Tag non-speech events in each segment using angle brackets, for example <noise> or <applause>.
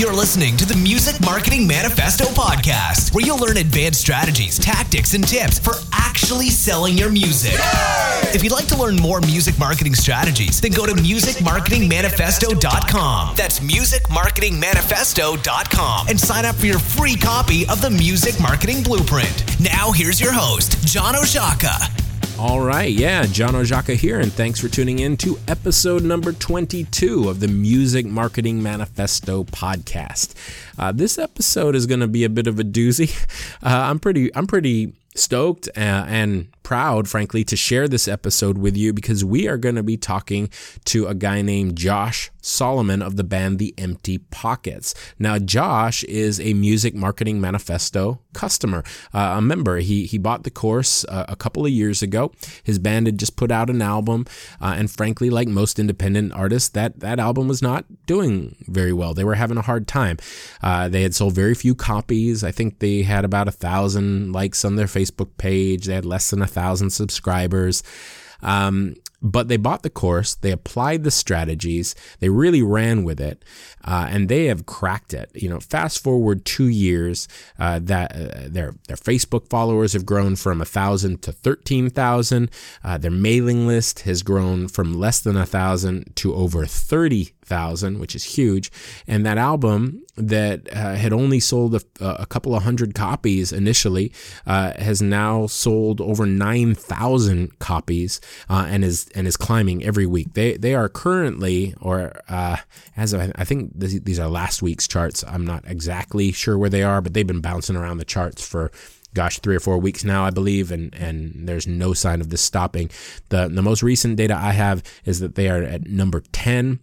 You're listening to the Music Marketing Manifesto podcast, where you'll learn advanced strategies, tactics, and tips for actually selling your music. Yay! If you'd like to learn more music marketing strategies, then go to musicmarketingmanifesto.com. That's musicmarketingmanifesto.com and sign up for your free copy of the Music Marketing Blueprint. Now, here's your host, John Oszajca. All right, yeah, John Oszajca here, and thanks for tuning in to episode number 22 of the Music Marketing Manifesto podcast. Uh, this episode is going to be a bit of a doozy. <laughs> Uh, I'm pretty, I'm pretty stoked uh, and proud, frankly, to share this episode with you because we are going to be talking to a guy named Josh Solomon of the band The Empty Pockets. Now, Josh is a Music Marketing Manifesto customer, uh, a member. He he bought the course uh, a couple of years ago. His band had just put out an album, uh, and frankly, like most independent artists, that that album was not doing very well. They were having a hard time. Uh, they had sold very few copies. I think they had about a thousand likes on their Facebook page. They had less than a thousand subscribers. Um, but they bought the course, they applied the strategies, they really ran with it, uh, and they have cracked it. You know, fast forward two years, uh, that uh, their their Facebook followers have grown from a thousand to thirteen thousand. Uh, their mailing list has grown from less than a thousand to over thirty thousand, which is huge. And that album that uh, had only sold a, a, couple of hundred copies initially uh, has now sold over nine thousand copies uh, and is and is climbing every week. They they are currently, or uh, as of, I think these are last week's charts. I'm not exactly sure where they are, but they've been bouncing around the charts for gosh, three or four weeks now, I believe, and and there's no sign of this stopping. the The most recent data I have is that they are at number ten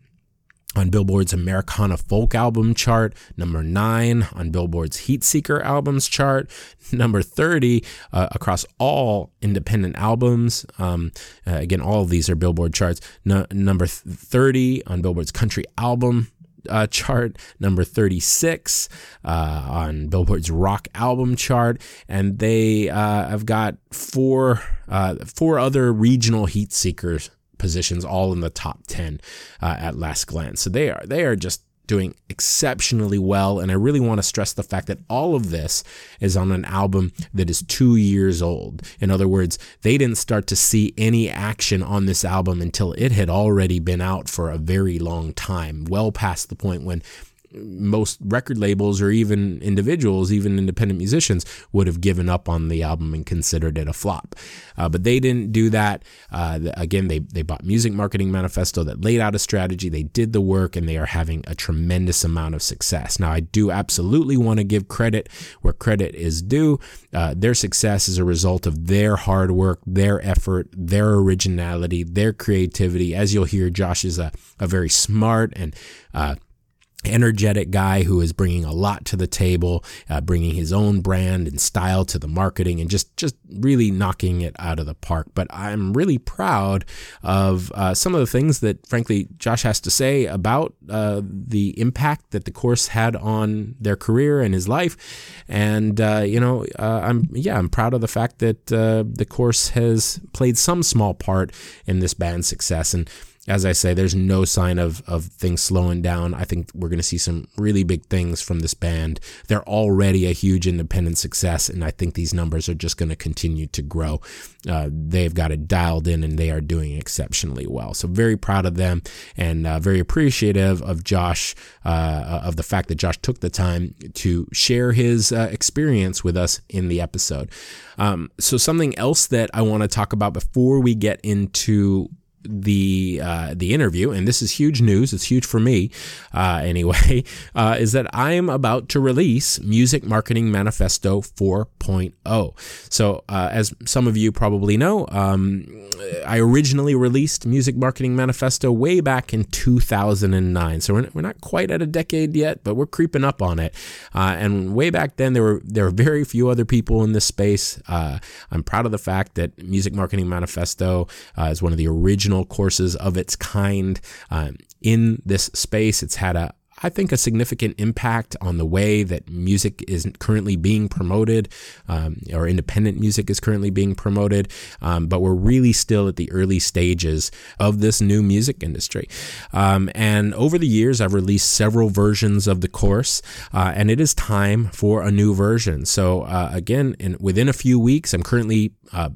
on Billboard's Americana Folk Album chart, number nine on Billboard's Heatseeker Albums chart, <laughs> number 30 uh, across all independent albums. Um, uh, again, all of these are Billboard charts. No, number 30 on Billboard's Country Album uh, chart, number 36 uh, on Billboard's rock album chart, and they uh, have got four uh, four other regional heat seekers positions all in the top 10 uh, at last glance. So they are they are just doing exceptionally well and I really want to stress the fact that all of this is on an album that is 2 years old. In other words, they didn't start to see any action on this album until it had already been out for a very long time, well past the point when most record labels or even individuals, even independent musicians, would have given up on the album and considered it a flop. Uh, but they didn't do that. Uh, again, they, they bought Music Marketing Manifesto that laid out a strategy, they did the work, and they are having a tremendous amount of success. Now, I do absolutely want to give credit where credit is due. Uh, their success is a result of their hard work, their effort, their originality, their creativity. As you'll hear, Josh is a, a very smart and uh, energetic guy who is bringing a lot to the table, uh, bringing his own brand and style to the marketing, and just just really knocking it out of the park. But I'm really proud of uh, some of the things that, frankly, Josh has to say about uh, the impact that the course had on their career and his life. And uh, you know, uh, I'm yeah, I'm proud of the fact that uh, the course has played some small part in this band's success and as I say, there's no sign of, of things slowing down. I think we're going to see some really big things from this band. They're already a huge independent success, and I think these numbers are just going to continue to grow. Uh, they've got it dialed in, and they are doing exceptionally well. So, very proud of them and uh, very appreciative of Josh, uh, of the fact that Josh took the time to share his uh, experience with us in the episode. Um, so, something else that I want to talk about before we get into the uh, the interview, and this is huge news. It's huge for me, uh, <laughs> anyway. Uh, is that I am about to release Music Marketing Manifesto 4.0. So, uh, as some of you probably know, um, I originally released Music Marketing Manifesto way back in 2009. So we're, we're not quite at a decade yet, but we're creeping up on it. Uh, and way back then, there were there were very few other people in this space. Uh, I'm proud of the fact that Music Marketing Manifesto is one of the original courses of its kind um, in this space. It's had a I think, a significant impact on the way that music is currently being promoted, um, or independent music is currently being promoted. Um, but we're really still at the early stages of this new music industry. Um, and over the years, I've released several versions of the course, uh, and it is time for a new version. So uh, again, in, within a few weeks, I'm currently uh,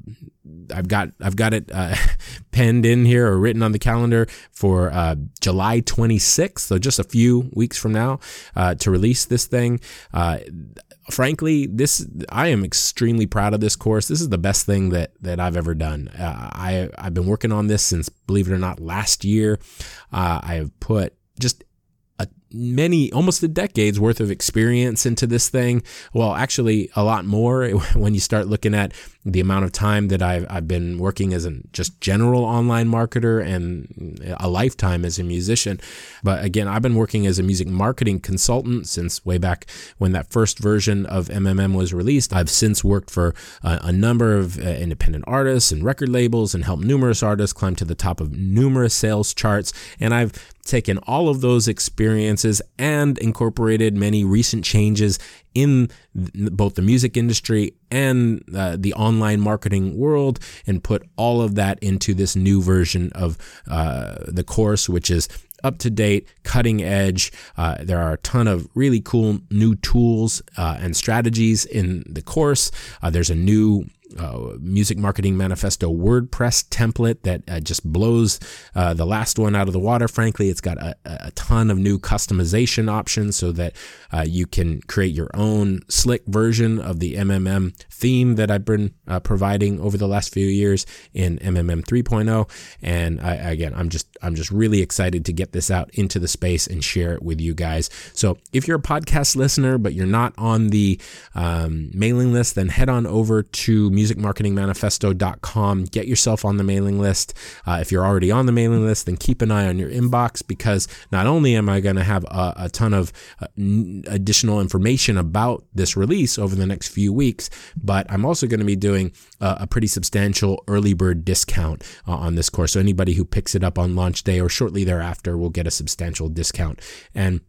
I've got I've got it uh, <laughs> penned in here or written on the calendar for uh, July 26th, so just a few weeks from now, uh, to release this thing. Uh, frankly, this I am extremely proud of this course. This is the best thing that that I've ever done. Uh, I I've been working on this since, believe it or not, last year. I have put just many almost a decade's worth of experience into this thing. Well actually a lot more <laughs> when you start looking at the amount of time that I've, I've been working as a just general online marketer and a lifetime as a musician. But again i've been working as a music marketing consultant since way back when that first version of mmm was released. I've since worked for a, a number of uh, independent artists and record labels and helped numerous artists climb to the top of numerous sales charts. And i've taken all of those experiences and incorporated many recent changes in both the music industry and uh, the online marketing world and put all of that into this new version of uh, the course, which is up to date, cutting edge. Uh, there are a ton of really cool new tools uh, and strategies in the course. Uh, there's a new uh, music marketing manifesto WordPress template that uh, just blows uh, the last one out of the water. Frankly, it's got a, a ton of new customization options so that uh, you can create your own slick version of the MMM theme that I've been uh, providing over the last few years in MMM 3.0. And I, again, I'm just I'm just really excited to get this out into the space and share it with you guys. So if you're a podcast listener but you're not on the um, mailing list, then head on over to musicmarketingmanifesto.com. Get yourself on the mailing list. Uh, if you're already on the mailing list, then keep an eye on your inbox because not only am I going to have a, a, ton of uh, n- additional information about this release over the next few weeks, but I'm also going to be doing uh, a pretty substantial early bird discount uh, on this course. So anybody who picks it up on launch day or shortly thereafter will get a substantial discount. And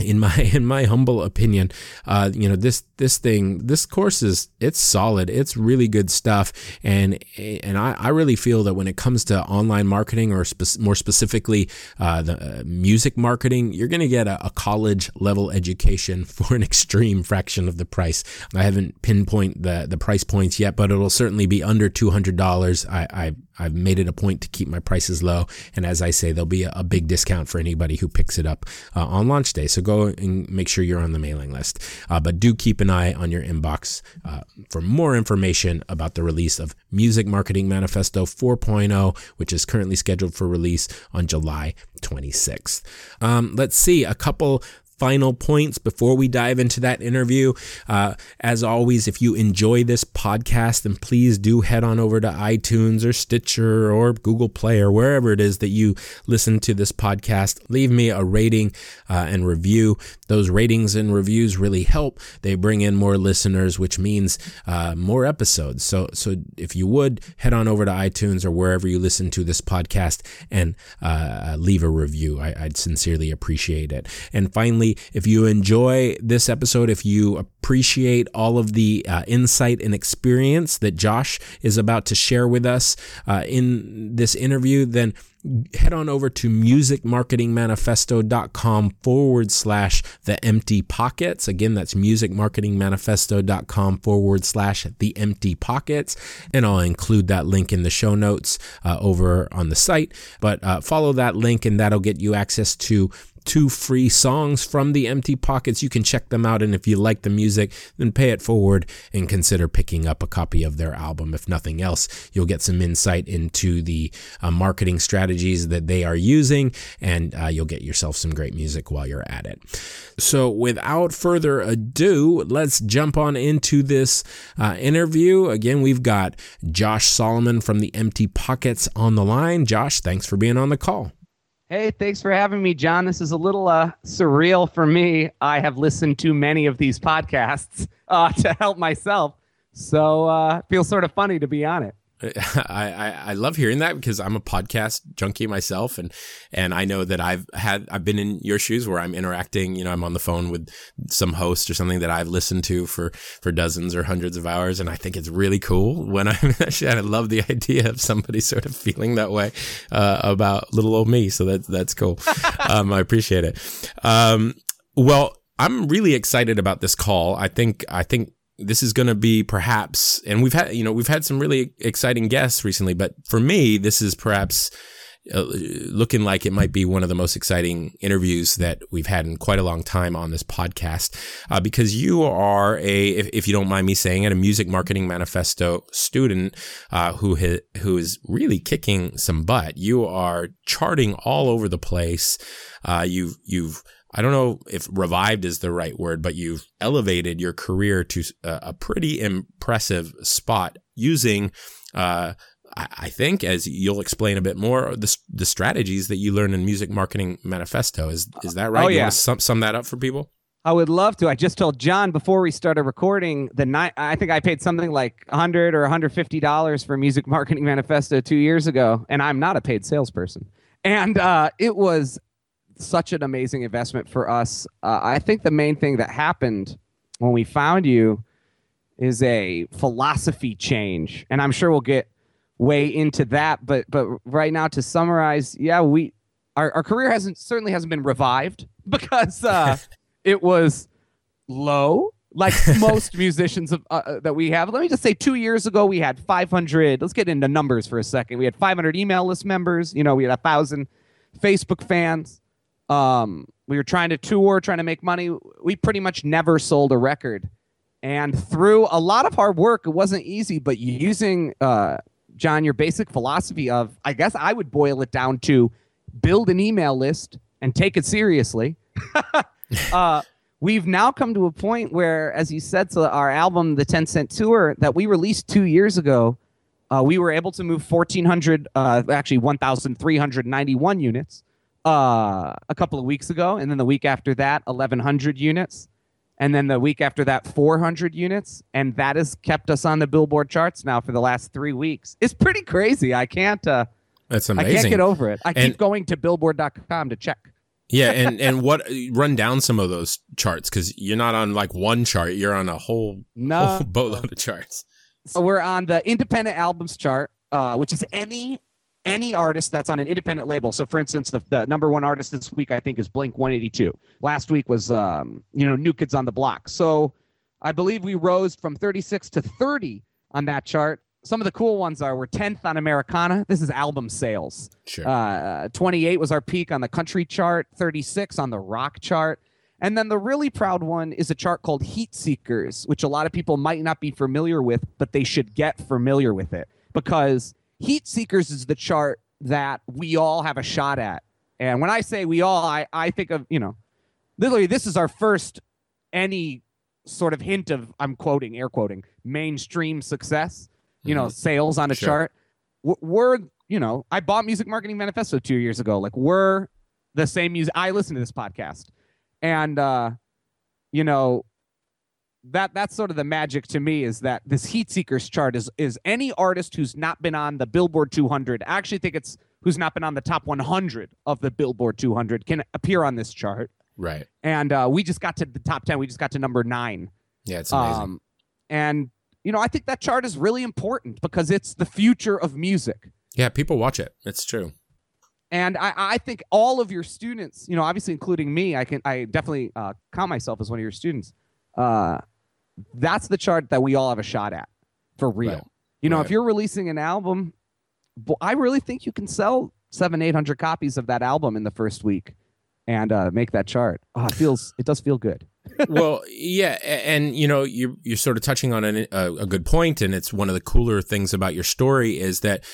in my <laughs> in my humble opinion, uh, you know this this thing this course is it's solid. It's really good stuff, and and I, I really feel that when it comes to online marketing or spe- more specifically uh, the uh, music marketing, you're going to get a, a, college level education <laughs> for an extreme fraction of the price. I haven't pinpoint the the price points yet, but it'll certainly be under two hundred dollars. I, I I've made it a point to keep my prices low. And as I say, there'll be a, a big discount for anybody who picks it up uh, on launch day. So go and make sure you're on the mailing list. Uh, but do keep an eye on your inbox uh, for more information about the release of Music Marketing Manifesto 4.0, which is currently scheduled for release on July 26th. Um, let's see a couple final points before we dive into that interview. Uh, as always, if you enjoy this podcast, then please do head on over to iTunes or Stitcher or Google Play or wherever it is that you listen to this podcast. Leave me a rating uh, and review. Those ratings and reviews really help. They bring in more listeners, which means uh, more episodes. So, so if you would head on over to iTunes or wherever you listen to this podcast and uh, leave a review, I, I'd sincerely appreciate it. And finally, if you enjoy this episode, if you appreciate all of the uh, insight and experience that Josh is about to share with us uh, in this interview, then head on over to musicmarketingmanifesto.com forward slash the empty pockets. Again, that's musicmarketingmanifesto.com forward slash the empty pockets. And I'll include that link in the show notes uh, over on the site. But uh, follow that link, and that'll get you access to two free songs from the Empty Pockets. You can check them out, and if you like the music, then pay it forward and consider picking up a copy of their album. If nothing else, you'll get some insight into the uh, marketing strategies that they are using, and uh, you'll get yourself some great music while you're at it. So, without further ado, let's jump on into this uh, interview. Again, we've got Josh Solomon from the Empty Pockets on the line. Josh, thanks for being on the call. Hey, thanks for having me, John. This is a little uh, surreal for me. I have listened to many of these podcasts <laughs> uh, to help myself, so uh, feels sort of funny to be on it. <laughs> I, I, I love hearing that because I'm a podcast junkie myself, and and I know that I've had I've been in your shoes where I'm interacting. You know, I'm on the phone with some host or something that I've listened to for for dozens or hundreds of hours, and I think it's really cool when <laughs> I'm actually. I love the idea of somebody sort of feeling that way uh, about little old me. So that's that's cool. <laughs> um, I appreciate it. Um, well, I'm really excited about this call. I think I think this is going to be perhaps, and we've had, you know, we've had some really exciting guests recently, but for me, this is perhaps uh, looking like it might be one of the most exciting interviews that we've had in quite a long time on this podcast uh, because you are a if, if, you don't mind me saying it a music marketing manifesto student uh, who ha- who is really kicking some butt. You are charting all over the place. Uh, you've you've I don't know if revived is the right word, but you've elevated your career to a, pretty impressive spot using, uh, I think, as you'll explain a bit more, the, the strategies that you learn in Music Marketing Manifesto. Is is that right? Oh, yeah. You want to sum, sum that up for people? I would love to. I just told John before we started recording the night. I think I paid something like 100 or 150 dollars for Music Marketing Manifesto two years ago, and I'm not a paid salesperson. And uh, it was such an amazing investment for us. Uh, I think the main thing that happened when we found you is a philosophy change, and I'm sure we'll get way into that. But but right now, to summarize, yeah, we our, our career hasn't certainly hasn't been revived <laughs> because uh, <laughs> it was low like <laughs> most musicians of, uh, uh, that we have. Let me just say, two years ago, we had 500. Let's get into numbers for a second. We had 500 email list members. You know, we had a thousand Facebook fans. Um, we were trying to tour, trying to make money. We pretty much never sold a record. And through a lot of hard work, it wasn't easy, but using, uh, John, your basic philosophy of, I guess I would boil it down to build an email list and take it seriously. <laughs> uh, we've now come to a point where, as you said, so our album, The 10 Cent Tour, that we released two years ago, uh, we were able to move 1,400, uh, actually 1,391 units uh, a couple of weeks ago, and then the week after that, 1,100 units, and then the week after that, 400 units, and that has kept us on the Billboard charts now for the last three weeks. It's pretty crazy. I can't. Uh, That's amazing. I can't get over it. I And- keep going to Billboard.com to check. Yeah, and and what run down some of those charts because you're not on like one chart, you're on a whole, No. whole boatload of charts. So we're on the independent albums chart, uh, which is any any artist that's on an independent label. So, for instance, the, the number one artist this week I think is Blink 182. Last week was um, you know New Kids on the Block. So, I believe we rose from 36 to 30 on that chart. Some of the cool ones are we're 10th on Americana. This is album sales. Sure. Uh, 28 was our peak on the country chart, 36 on the rock chart. And then the really proud one is a chart called Heat Seekers, which a lot of people might not be familiar with, but they should get familiar with it because Heat Seekers is the chart that we all have a shot at. And when I say we all, I, I think of, you know, literally this is our first any sort of hint of, I'm quoting, air quoting, mainstream success, you know, sales on a Sure. chart. We're, you know, I bought Music Marketing Manifesto two years ago. Like we're the same music. I listen to this podcast. And, uh, you know, that that's sort of the magic to me is that this heat seekers chart is is any artist who's not been on the billboard 200 i actually think it's who's not been on the top 100 of the billboard 200 can appear on this chart Right. and uh, we just got to the top 10 we just got to number nine Yeah, it's amazing. um, and you know i think that chart is really important because it's the future of music yeah, people watch it. It's true. and I, I think all of your students, you know, obviously including me, I can I definitely uh, count myself as one of your students. Uh, that's the chart that we all have a shot at for real. Right. You know, Right. if you're releasing an album, I really think you can sell seven, eight hundred copies of that album in the first week and uh, make that chart. Oh, it feels it does feel good. <laughs> well, yeah, and you know, you're you're sort of touching on an, a, a good point, and it's one of the cooler things about your story is that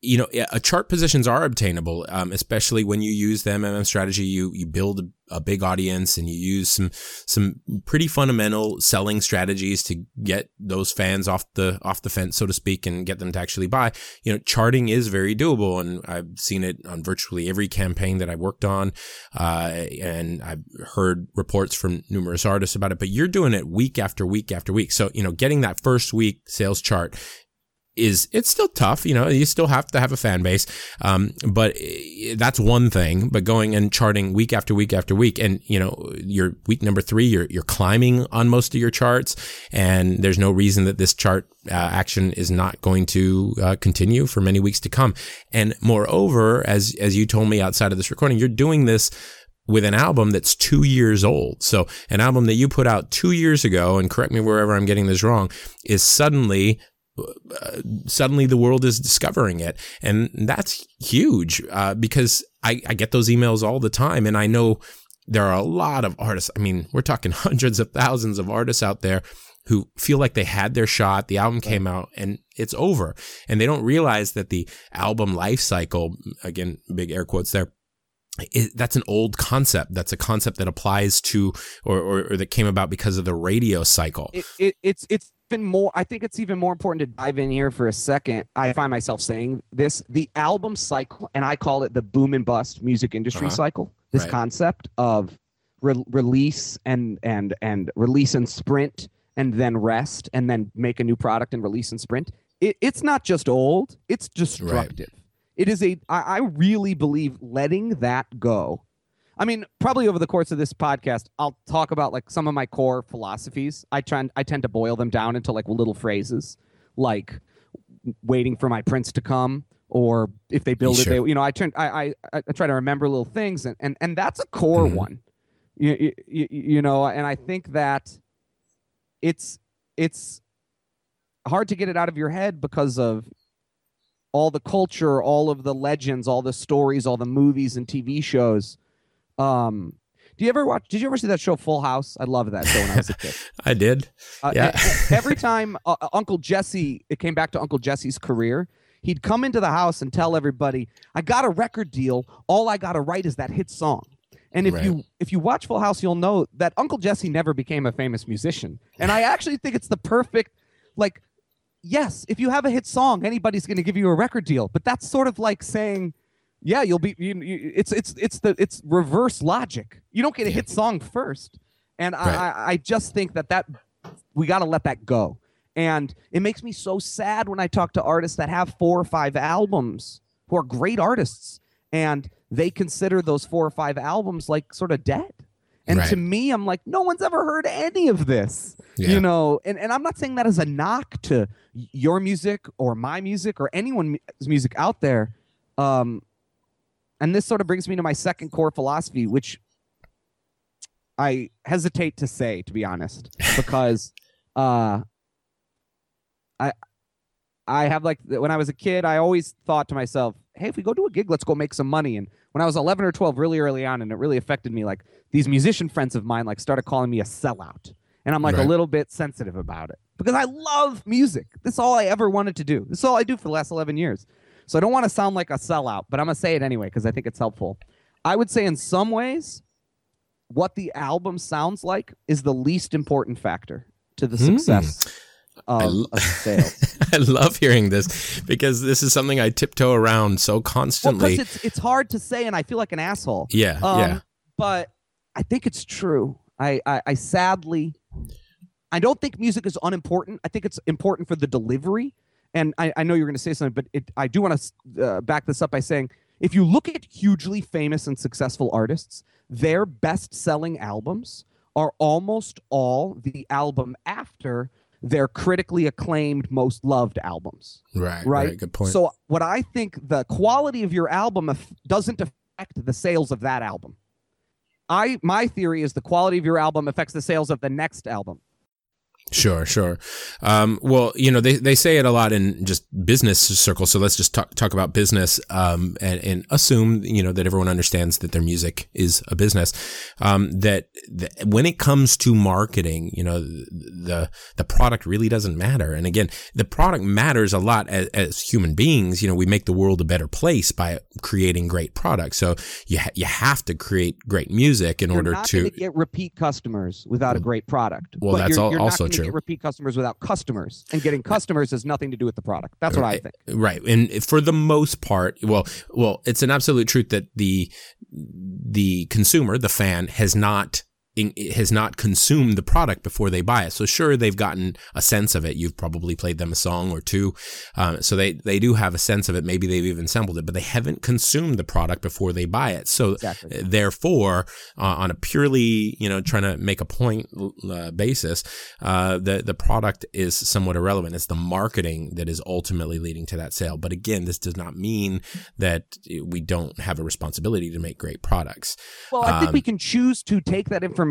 you know a chart positions are obtainable, um, especially when you use the MMM strategy. You you build a, a big audience, and you use some some pretty fundamental selling strategies to get those fans off the off the fence, so to speak, and get them to actually buy. You know, charting is very doable, and I've seen it on virtually every campaign that I worked on, uh, and I've heard reports from numerous artists about it. But you're doing it week after week after week, so you know, getting that first week sales chart is it's still tough. You know, you still have to have a fan base. Um, but that's one thing. But going and charting week after week after week, and you know, your week number three, you're you're climbing on most of your charts, and there's no reason that this chart uh, action is not going to uh, continue for many weeks to come. And moreover, as as you told me outside of this recording, you're doing this with an album that's two years old. So an album that you put out two years ago, and correct me wherever I'm getting this wrong, is suddenly uh, suddenly the world is discovering it. And that's huge uh, because I, I get those emails all the time. And I know there are a lot of artists. I mean, we're talking <laughs> hundreds of thousands of artists out there who feel like they had their shot. The album came out and it's over. And they don't realize that the album life cycle, again, big air quotes there, it, that's an old concept. That's a concept that applies to, or, or, or that came about because of the radio cycle. It, it, it's it's even more i think it's even more important to dive in here for a second i find myself saying this the album cycle and i call it the boom and bust music industry Uh-huh. cycle this Right. concept of re- release and and and release and sprint and then rest and then make a new product and release and sprint it, it's not just old it's destructive it is a I, I really believe letting that go I mean, probably over the course of this podcast, I'll talk about like some of my core philosophies. I try and I tend to boil them down into like little phrases, like waiting for my prince to come, or if they build Sure. it, they, you know, I turn I, I I try to remember little things, and and, and that's a core Mhm. one, you, you you know, and I think that it's it's hard to get it out of your head because of all the culture, all of the legends, all the stories, all the movies and TV shows. Um, do you ever watch? Did you ever see that show Full House? I loved that show when I was a kid. <laughs> I did. Uh, Yeah. every time uh, uh, Uncle Jesse, it came back to Uncle Jesse's career. He'd come into the house and tell everybody, "I got a record deal. All I got to write is that hit song." And if Right. you if you watch Full House, you'll know that Uncle Jesse never became a famous musician. And I actually think it's the perfect, like, yes, if you have a hit song, anybody's going to give you a record deal. But that's sort of like saying, yeah, you'll be. You, you, it's it's it's the it's reverse logic. You don't get a hit song first, and I, Right. I I just think that that we got to let that go. And it makes me so sad when I talk to artists that have four or five albums who are great artists and they consider those four or five albums like sort of dead. And to me, I'm like, no one's ever heard any of this. Yeah. You know, and, and I'm not saying that as a knock to your music or my music or anyone's music out there. Um, and this sort of brings me to my second core philosophy, which I hesitate to say, to be honest, <laughs> because uh, I I have like when I was a kid, I always thought to myself, "Hey, if we go do a gig, let's go make some money." And when I was 11 or 12, really early on, and it really affected me, like these musician friends of mine, like started calling me a sellout, and I'm like Right. a little bit sensitive about it because I love music. This is all I ever wanted to do. This is all I do for the last 11 years. So I don't want to sound like a sellout, but I'm gonna say it anyway because I think it's helpful. I would say in some ways, what the album sounds like is the least important factor to the Hmm. success of, l- of sales. <laughs> I love hearing this because this is something I tiptoe around so Well, constantly. because it's it's hard to say, and I feel like an asshole. yeah, Um, yeah. But I think it's true. I, I I sadly, I don't think music is unimportant. I think it's important for the delivery. And I, I know you're going to say something, but it, I do want to uh, back this up by saying if you look at hugely famous and successful artists, their best selling albums are almost all the album after their critically acclaimed, most loved albums. Right, right? right. Good point. So what I think the quality of your album doesn't affect the sales of that album. I my theory is the quality of your album affects the sales of the next album. Sure, sure. Um, well, you know, they, they say it a lot in just business circles. So let's just talk, talk about business, um, and, and assume, you know, that everyone understands that their music is a business. Um, that, that when it comes to marketing, you know, the, the product really doesn't matter. And again, the product matters a lot as, as human beings. You know, we make the world a better place by creating great products. So you, ha- you have to create great music in You're order to, get repeat customers without a great product. Well, But that's you're, al- you're also true. Get repeat customers without customers, and getting customers has nothing to do with the product. That's what I think. Right. And for the most part, well, well, it's an absolute truth that the the consumer, the fan, has not in, has not consumed the product before they buy it. So sure, they've gotten a sense of it. You've probably played them a song or two, um, so they they do have a sense of it. Maybe they've even sampled it, but they haven't consumed the product before they buy it. So exactly. therefore, uh, on a purely you know trying to make a point uh, basis, uh, the the product is somewhat irrelevant. It's the marketing that is ultimately leading to that sale. But again, this does not mean that we don't have a responsibility to make great products. Well, I think um, we can choose to take that information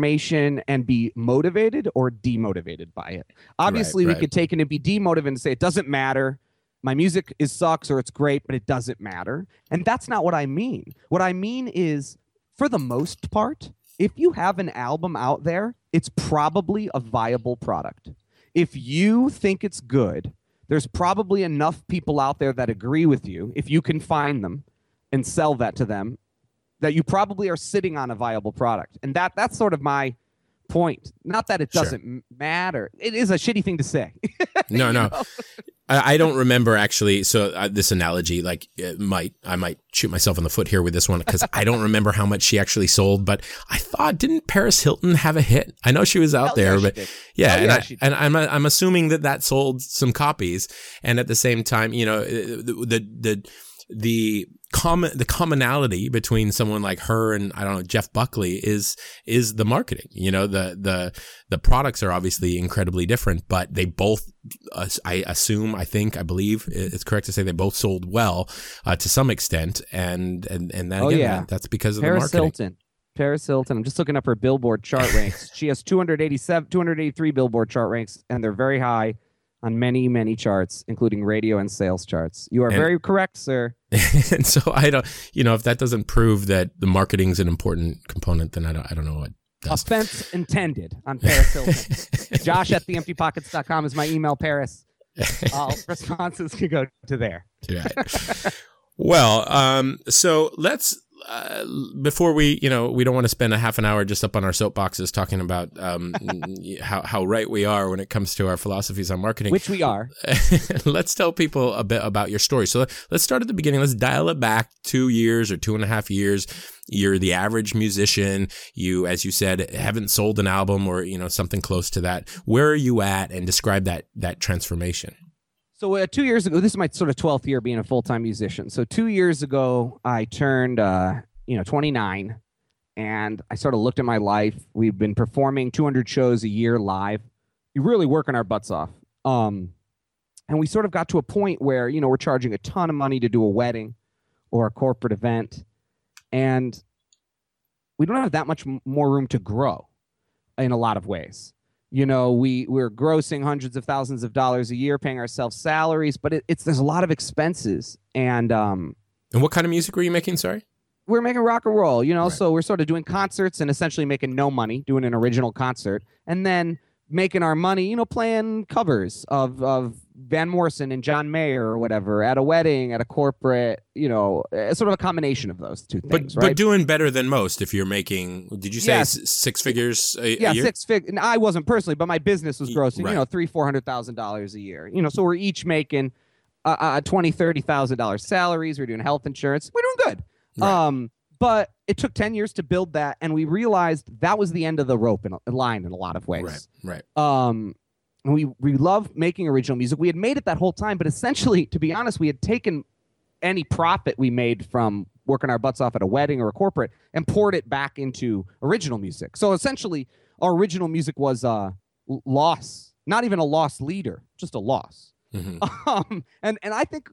and be motivated or demotivated by it. Obviously, right, right. we could take it and be demotivated and say it doesn't matter. My music is sucks or it's great, but it doesn't matter. And that's not what I mean. What I mean is, for the most part, if you have an album out there, it's probably a viable product. If you think it's good, there's probably enough people out there that agree with you, if you can find them and sell that to them, that you probably are sitting on a viable product. And that that's sort of my point. Not that it doesn't sure. matter. It is a shitty thing to say. <laughs> no, no. I, I, don't remember actually. So uh, this analogy, like, might I might shoot myself in the foot here with this one because I don't remember how much she actually sold. But I thought, didn't Paris Hilton have a hit? I know she was out Hell there, yeah, but yeah, and, yeah, I, and I'm I'm assuming that that sold some copies. And at the same time, you know, the the, the the common the commonality between someone like her and I don't know Jeff Buckley is is the marketing. You know, the the the products are obviously incredibly different, but they both uh, I assume, I think, I believe it's correct to say they both sold well uh, to some extent, and and and then oh, again, yeah. that's because of Paris the marketing. Paris Hilton. Paris Hilton. I'm just looking up her Billboard chart <laughs> ranks. she has 287, 283 Billboard chart ranks, and they're very high on many, many charts, including radio and sales charts. You are and, very correct, sir. <laughs> and so I don't, you know, if that doesn't prove that the marketing is an important component, then I don't, I don't know what does. Offense intended on <laughs> Paris Hilton. Josh at theemptypockets.com is my email, Paris. All <laughs> responses can go to there. Yeah. well, um, so let's uh, before we, you know, we don't want to spend a half an hour just up on our soapboxes talking about um, <laughs> how how right we are when it comes to our philosophies on marketing, which we are. <laughs> let's tell people a bit about your story. So let's start at the beginning. Let's dial it back two years or two and a half years. You're the average musician. You, as you said, haven't sold an album or you know something close to that. Where are you at? And describe that that transformation. So uh, two years ago, this is my sort of twelfth year being a full time musician. So two years ago, I turned, uh, you know, twenty nine, and I sort of looked at my life. We've been performing two hundred shows a year live. We really working our butts off. Um, and we sort of got to a point where you know we're charging a ton of money to do a wedding or a corporate event, and we don't have that much more room to grow in a lot of ways you know we we're grossing hundreds of thousands of dollars a year paying ourselves salaries but it, it's there's a lot of expenses. And um and what kind of music were you making? Sorry. we're making rock and roll you know right. so we're sort of doing concerts and essentially making no money doing an original concert. And then making our money, you know, playing covers of of Van Morrison and John Mayer or whatever at a wedding, at a corporate, you know, sort of a combination of those two things. But right? but doing better than most if you're making. Did you say yes. six figures? A, yeah, a six fig. I wasn't personally, but my business was grossing, right. you know, three four hundred thousand dollars a year. You know, so we're each making uh, uh twenty thirty thousand dollars salaries. We're doing health insurance. We're doing good. Right. Um, but it took 10 years to build that. And we realized that was the end of the rope in, in line in a lot of ways. Right. Right. Um, and we, we love making original music. We had made it that whole time, but essentially, to be honest, we had taken any profit we made from working our butts off at a wedding or a corporate and poured it back into original music. So essentially, our original music was a loss, not even a loss leader, just a loss. Mm-hmm. <laughs> Um, and and I think,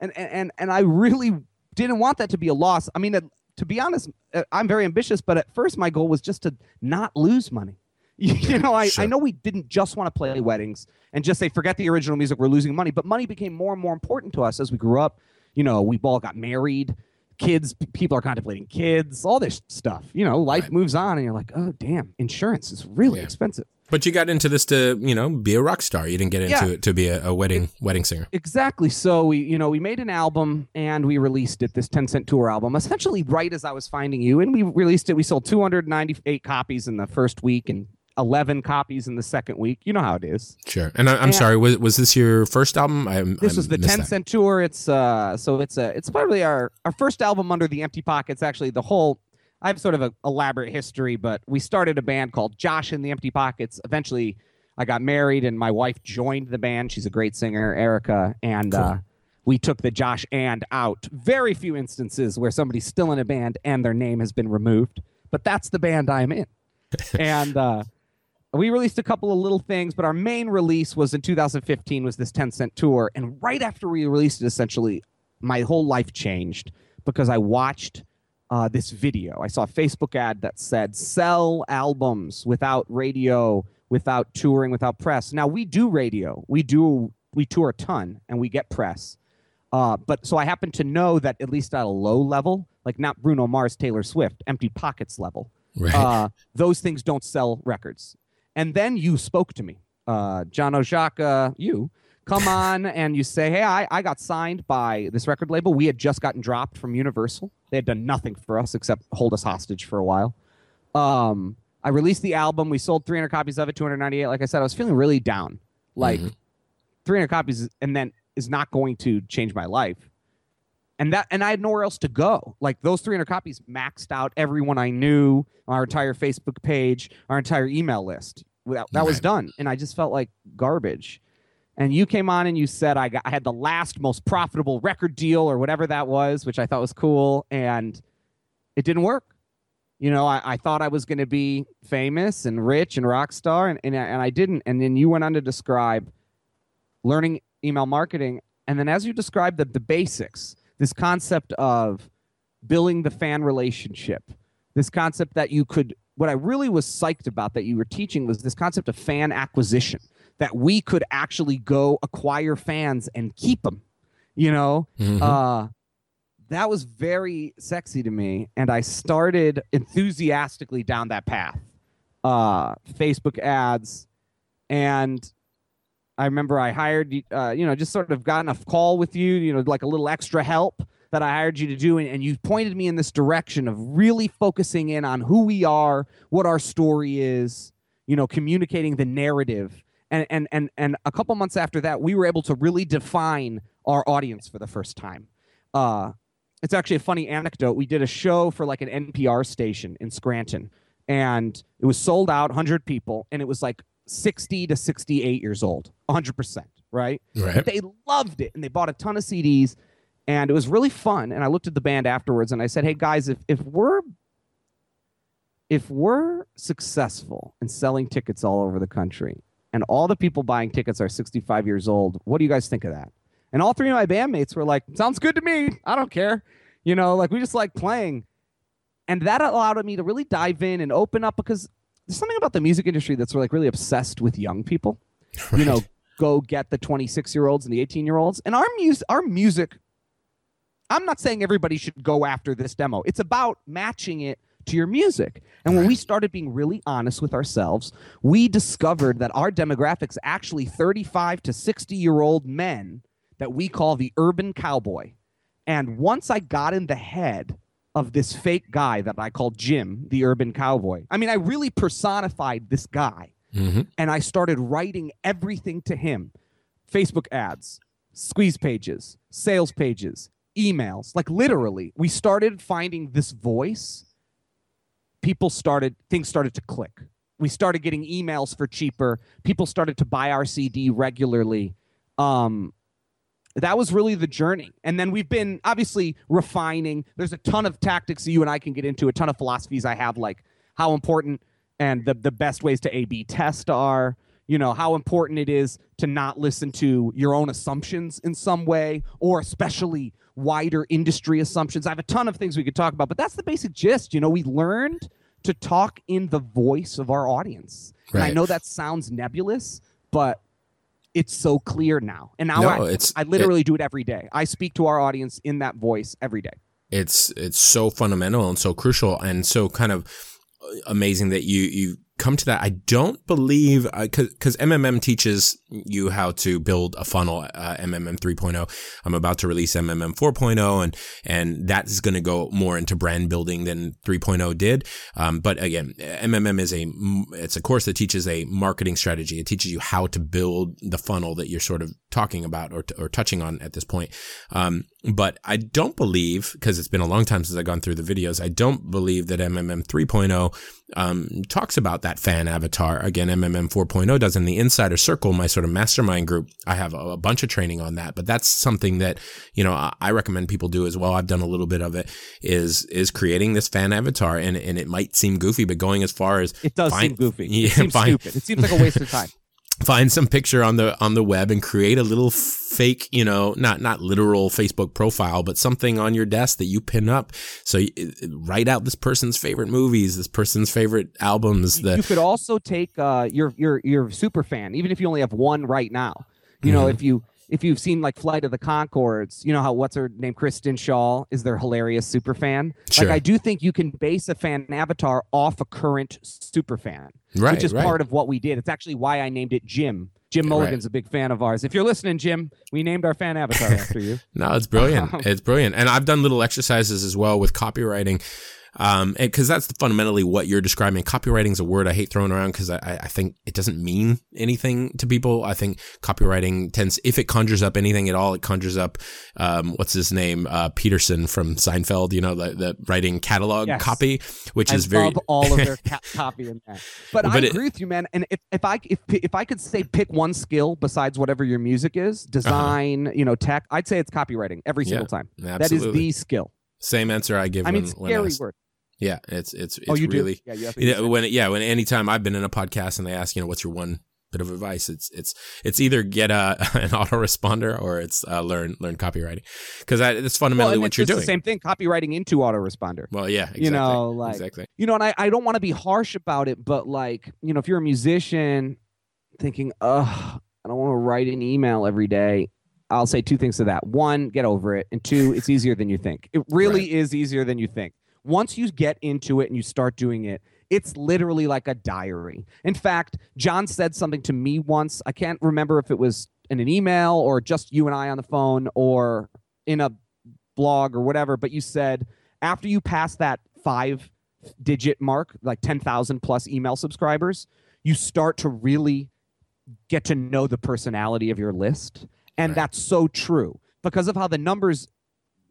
and and and I really didn't want that to be a loss. I mean, to be honest, uh, I'm very ambitious, but at first my goal was just to not lose money. <laughs> You know, I, sure. I know we didn't just want to play weddings and just say, forget the original music, we're losing money. But money became more and more important to us as we grew up. You know, we all got married, kids, people are contemplating kids, all this stuff. You know, life right. moves on, and you're like, oh, damn, insurance is really yeah. expensive. But you got into this to, you know, be a rock star. You didn't get into yeah. it to be a, a wedding it, wedding singer. Exactly. So we, you know, we made an album and we released it, this 10 cent tour album, essentially right as I was finding you. And we released it. We sold 298 copies in the first week and 11 copies in the second week. You know how it is. Sure. And I, am sorry, was, was this your first album? I, this I was the 10 cent tour. It's uh so it's a it's probably our our first album under the Empty Pockets. Actually, the whole I have sort of an elaborate history, but we started a band called Josh and the Empty Pockets. Eventually, I got married, and my wife joined the band. She's a great singer, Erica, and cool. uh, we took the Josh and out. Very few instances where somebody's still in a band and their name has been removed, but that's the band I'm in. <laughs> and uh, we released a couple of little things, but our main release was in 2015 was this 10 cent tour. And right after we released it, essentially, my whole life changed because I watched uh, this video. I saw a Facebook ad that said sell albums without radio, without touring, without press. Now we do radio, we do we tour a ton, and we get press. Uh, but so I happen to know that at least at a low level, like not Bruno Mars, Taylor Swift, Empty Pockets level, right. uh, those things don't sell records. And then you spoke to me, uh, John Oszajca, you come on and you say, Hey, I, I got signed by this record label. We had just gotten dropped from Universal. They had done nothing for us except hold us hostage for a while. Um, I released the album. We sold 300 copies of it, 298. Like I said, I was feeling really down. Like mm-hmm. 300 copies, and then is not going to change my life. And that, and I had nowhere else to go. Like those 300 copies maxed out everyone I knew, our entire Facebook page, our entire email list. That, that right. was done, and I just felt like garbage and you came on and you said I, got, I had the last most profitable record deal or whatever that was, which I thought was cool, and it didn't work. You know, I, I thought I was going to be famous and rich and rock star, and, and, and I didn't. And then you went on to describe learning email marketing, and then as you described the, the basics, this concept of building the fan relationship, this concept that you could what I really was psyched about that you were teaching was this concept of fan acquisition that we could actually go acquire fans and keep them. You know, mm-hmm. uh, that was very sexy to me, and I started enthusiastically down that path. Uh, Facebook ads, and I remember I hired, uh, you know, just sort of gotten a call with you, you know, like a little extra help that I hired you to do, and, and you pointed me in this direction of really focusing in on who we are, what our story is, you know, communicating the narrative and and and and a couple months after that, we were able to really define our audience for the first time. Uh, it's actually a funny anecdote. We did a show for like an NPR station in Scranton, and it was sold out, 100 people, and it was like 60 to 68 years old, 100%, right? Right. They loved it, and they bought a ton of CDs, and it was really fun. And I looked at the band afterwards, and I said, "Hey guys, if if we're if we're successful in selling tickets all over the country and all the people buying tickets are 65 years old. What do you guys think of that? And all three of my bandmates were like, sounds good to me. I don't care. You know, like we just like playing. And that allowed me to really dive in and open up because there's something about the music industry that's like really obsessed with young people. Right. You know, go get the 26 year olds and the 18 year olds. And our music, our music, I'm not saying everybody should go after this demo. It's about matching it to your music. And when we started being really honest with ourselves, we discovered that our demographics actually 35 to 60 year old men that we call the urban cowboy. And once I got in the head of this fake guy that I call Jim, the urban cowboy, I mean, I really personified this guy. Mm-hmm. And I started writing everything to him Facebook ads, squeeze pages, sales pages, emails. Like literally, we started finding this voice people started things started to click. We started getting emails for cheaper. People started to buy our CD regularly. Um, that was really the journey. And then we've been obviously refining. There's a ton of tactics that you and I can get into, a ton of philosophies I have, like how important and the, the best ways to A B test are, you know, how important it is to not listen to your own assumptions in some way, or especially wider industry assumptions. I have a ton of things we could talk about, but that's the basic gist. You know, we learned to talk in the voice of our audience. Right. And I know that sounds nebulous, but it's so clear now. And now no, I, it's, I literally it, do it every day. I speak to our audience in that voice every day. It's it's so fundamental and so crucial and so kind of uh, amazing that you you come to that. I don't believe because uh, MMM teaches you how to build a funnel. Uh, MMM 3.0. I'm about to release MMM 4.0, and and that is going to go more into brand building than 3.0 did. Um, but again, MMM is a it's a course that teaches a marketing strategy. It teaches you how to build the funnel that you're sort of talking about or or touching on at this point. Um, but I don't believe because it's been a long time since I've gone through the videos. I don't believe that MMM 3.0 um, talks about that fan avatar. Again, MMM 4.0 does in the Insider Circle, my sort of mastermind group. I have a, a bunch of training on that, but that's something that you know I, I, recommend people do as well. I've done a little bit of it. Is is creating this fan avatar, and and it might seem goofy, but going as far as it does find, seem goofy. <laughs> Yeah, it seems stupid. It seems like a waste of time <laughs> find some picture on the on the web and create a little fake you know not not literal facebook profile but something on your desk that you pin up so you, write out this person's favorite movies this person's favorite albums that you could also take uh your your your super fan even if you only have one right now you mm-hmm. know if you if you've seen like Flight of the Conchords, you know how what's her name, Kristen Schaal, is their hilarious super fan. Sure. Like I do think you can base a fan avatar off a current super fan, right, which is right. part of what we did. It's actually why I named it Jim. Jim Mulligan's right. a big fan of ours. If you're listening, Jim, we named our fan avatar after you. <laughs> no, it's brilliant. <laughs> it's brilliant, and I've done little exercises as well with copywriting um, because that's fundamentally what you're describing. Copywriting is a word I hate throwing around because I, I think it doesn't mean anything to people. I think copywriting tends, if it conjures up anything at all, it conjures up, um, what's his name, uh, Peterson from Seinfeld. You know, the, the writing catalog yes. copy, which I is very all of their <laughs> ca- copy in that. But, but I agree with you, man. And if, if I if if I could say pick one skill besides whatever your music is, uh-huh. design, uh-huh. you know, tech, I'd say it's copywriting every single yeah, time. Absolutely. That is the skill. Same answer I give. I mean, when, scary when word. Yeah, it's it's it's oh, you really do? yeah, you, you know, when yeah when anytime I've been in a podcast and they ask you know what's your one bit of advice it's it's it's either get a <laughs> an autoresponder or it's uh, learn learn copywriting because that's fundamentally well, what you're doing. The same thing, copywriting into autoresponder. Well, yeah, exactly. you know, like exactly. You know, and I I don't want to be harsh about it, but like you know, if you're a musician thinking, ugh, I don't want to write an email every day. I'll say two things to that. One, get over it, and two, it's easier than you think. It really right. is easier than you think once you get into it and you start doing it, it's literally like a diary. In fact, John said something to me once. I can't remember if it was in an email or just you and I on the phone or in a blog or whatever, but you said after you pass that five digit mark, like 10,000 plus email subscribers, you start to really get to know the personality of your list. And right. that's so true because of how the numbers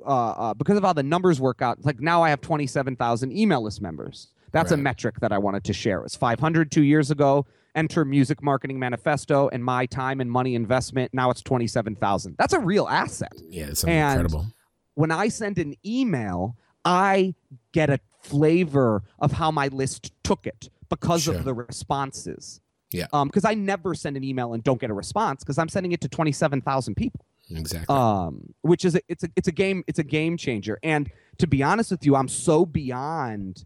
uh, uh, because of how the numbers work out, like now I have 27,000 email list members. That's right. a metric that I wanted to share. It was 500 two years ago. Enter Music Marketing Manifesto and my time and money investment. Now it's 27,000. That's a real asset. Yeah, it's incredible. When I send an email, I get a flavor of how my list took it because sure. of the responses. Yeah. Um, because I never send an email and don't get a response because I'm sending it to 27,000 people. Exactly. Um, which is a, it's a it's a game it's a game changer. And to be honest with you, I'm so beyond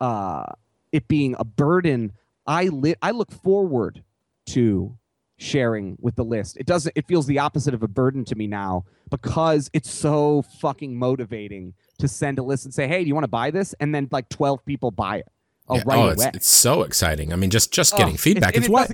uh, it being a burden. I li- I look forward to sharing with the list. It doesn't it feels the opposite of a burden to me now because it's so fucking motivating to send a list and say, "Hey, do you want to buy this?" and then like 12 people buy it. Oh, yeah. right oh, it's, it's, so exciting. I mean, just just getting oh, feedback. It's, it's why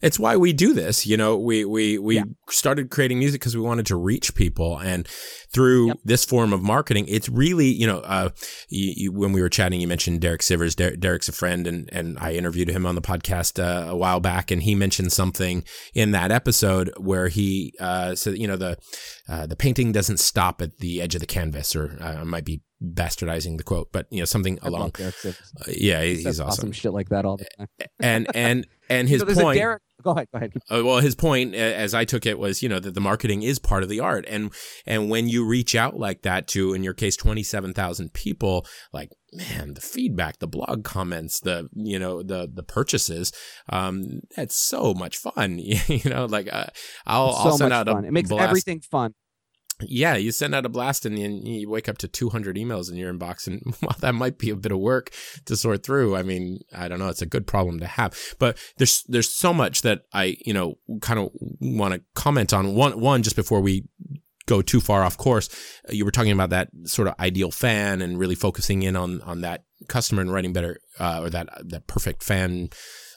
it's why we do this. You know, we we we yeah. started creating music because we wanted to reach people, and through yep. this form of marketing, it's really you know, uh, you, you, when we were chatting, you mentioned Derek Sivers. Der- Derek's a friend, and and I interviewed him on the podcast uh, a while back, and he mentioned something in that episode where he uh, said, you know, the uh, the painting doesn't stop at the edge of the canvas, or uh, might be bastardizing the quote, but you know something I along. Uh, yeah, he's, he's awesome. awesome. Shit like that all the time. and <laughs> and and his so point. Derek, <laughs> go ahead. Go ahead. Uh, well, his point, as I took it, was you know that the marketing is part of the art, and and when you reach out like that to, in your case, twenty seven thousand people, like man, the feedback, the blog comments, the you know the the purchases, um, that's so much fun. <laughs> you know, like uh, I'll, so I'll send out fun. a it makes blast. everything fun yeah, you send out a blast and you wake up to 200 emails in your inbox. And <laughs> while that might be a bit of work to sort through, I mean, I don't know, it's a good problem to have. But there's there's so much that I, you know, kind of want to comment on. One, one just before we go too far off course, you were talking about that sort of ideal fan and really focusing in on on that customer and writing better, uh, or that that perfect fan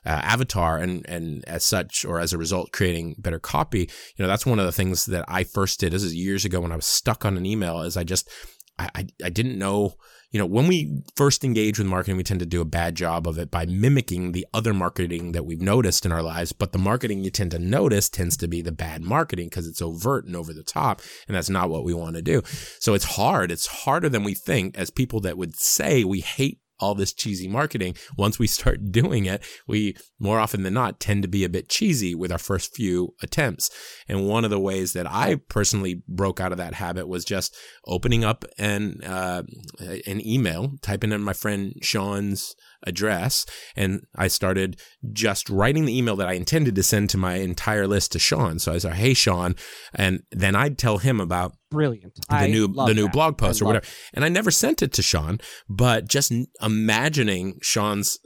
uh, avatar and and as such or as a result creating better copy you know that's one of the things that i first did this is years ago when i was stuck on an email is i just i i, I didn't know you know, when we first engage with marketing, we tend to do a bad job of it by mimicking the other marketing that we've noticed in our lives. But the marketing you tend to notice tends to be the bad marketing because it's overt and over the top. And that's not what we want to do. So it's hard. It's harder than we think as people that would say we hate all this cheesy marketing. Once we start <laughs> doing it, we more often than not tend to be a bit cheesy with our first few attempts. And one of the ways that I personally broke out of that habit was just opening up an uh, an email, typing in my friend Sean's address, and I started just writing the email that I intended to send to my entire list to Sean. So I said, "Hey, Sean," and then I'd tell him about brilliant the I new the new that. blog post I or whatever. love And I never sent it to Sean, but just imagining Sean's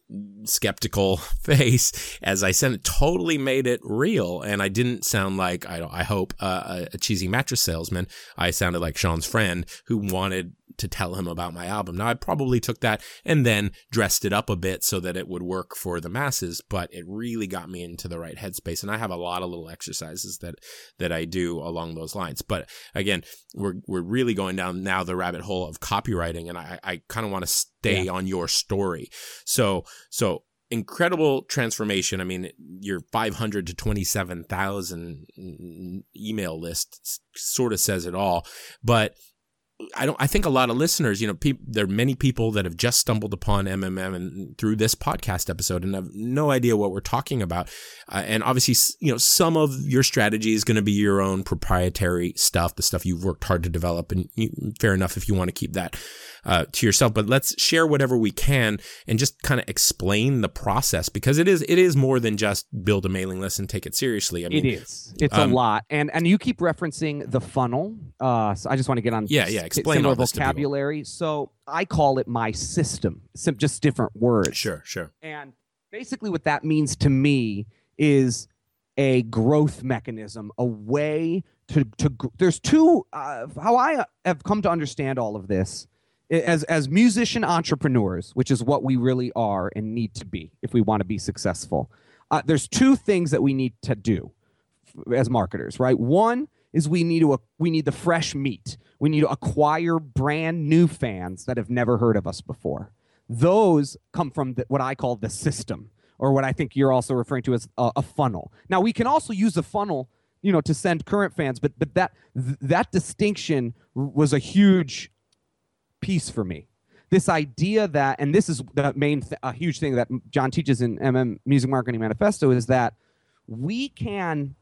skeptical <laughs> face as I sent it totally made it real. And I didn't sound like I don't I hope uh, a cheesy mattress salesman. I sounded like Sean's friend who wanted to tell him about my album. Now I probably took that and then dressed it up a bit so that it would work for the masses, but it really got me into the right headspace. And I have a lot of little exercises that that I do along those lines. But again, we're we're really going down now the rabbit hole of copywriting, and I I kind of want to stay Yeah. on your story. So so incredible transformation. I mean, your 500 to 27,000 email list sort of says it all, but I don't. I think a lot of listeners, you know, peop, there are many people that have just stumbled upon MMM and through this podcast episode and have no idea what we're talking about. Uh, and obviously, you know, some of your strategy is going to be your own proprietary stuff, the stuff you've worked hard to develop, and you, fair enough if you want to keep that uh, to yourself. But let's share whatever we can and just kind of explain the process because it is it is more than just build a mailing list and take it seriously. I mean, it is. It's um, a lot, and and you keep referencing the funnel. Uh, so I just want to get on. Yeah, yeah, explain similar all this to vocabulary. So I call it my system. Sim- just different words. Sure, sure. And basically, what that means to me is a growth mechanism, a way to to. There's two. Uh, how I have come to understand all of this as as musician entrepreneurs, which is what we really are and need to be if we want to be successful. Uh, there's two things that we need to do as marketers, right? One is we need to we need the fresh meat. We need to acquire brand new fans that have never heard of us before. Those come from the, what I call the system, or what I think you're also referring to as a, a funnel. Now we can also use a funnel, you know, to send current fans, but but that th- that distinction was a huge piece for me. This idea that, and this is the main, th- a huge thing that John teaches in MM Music Marketing Manifesto is that we can.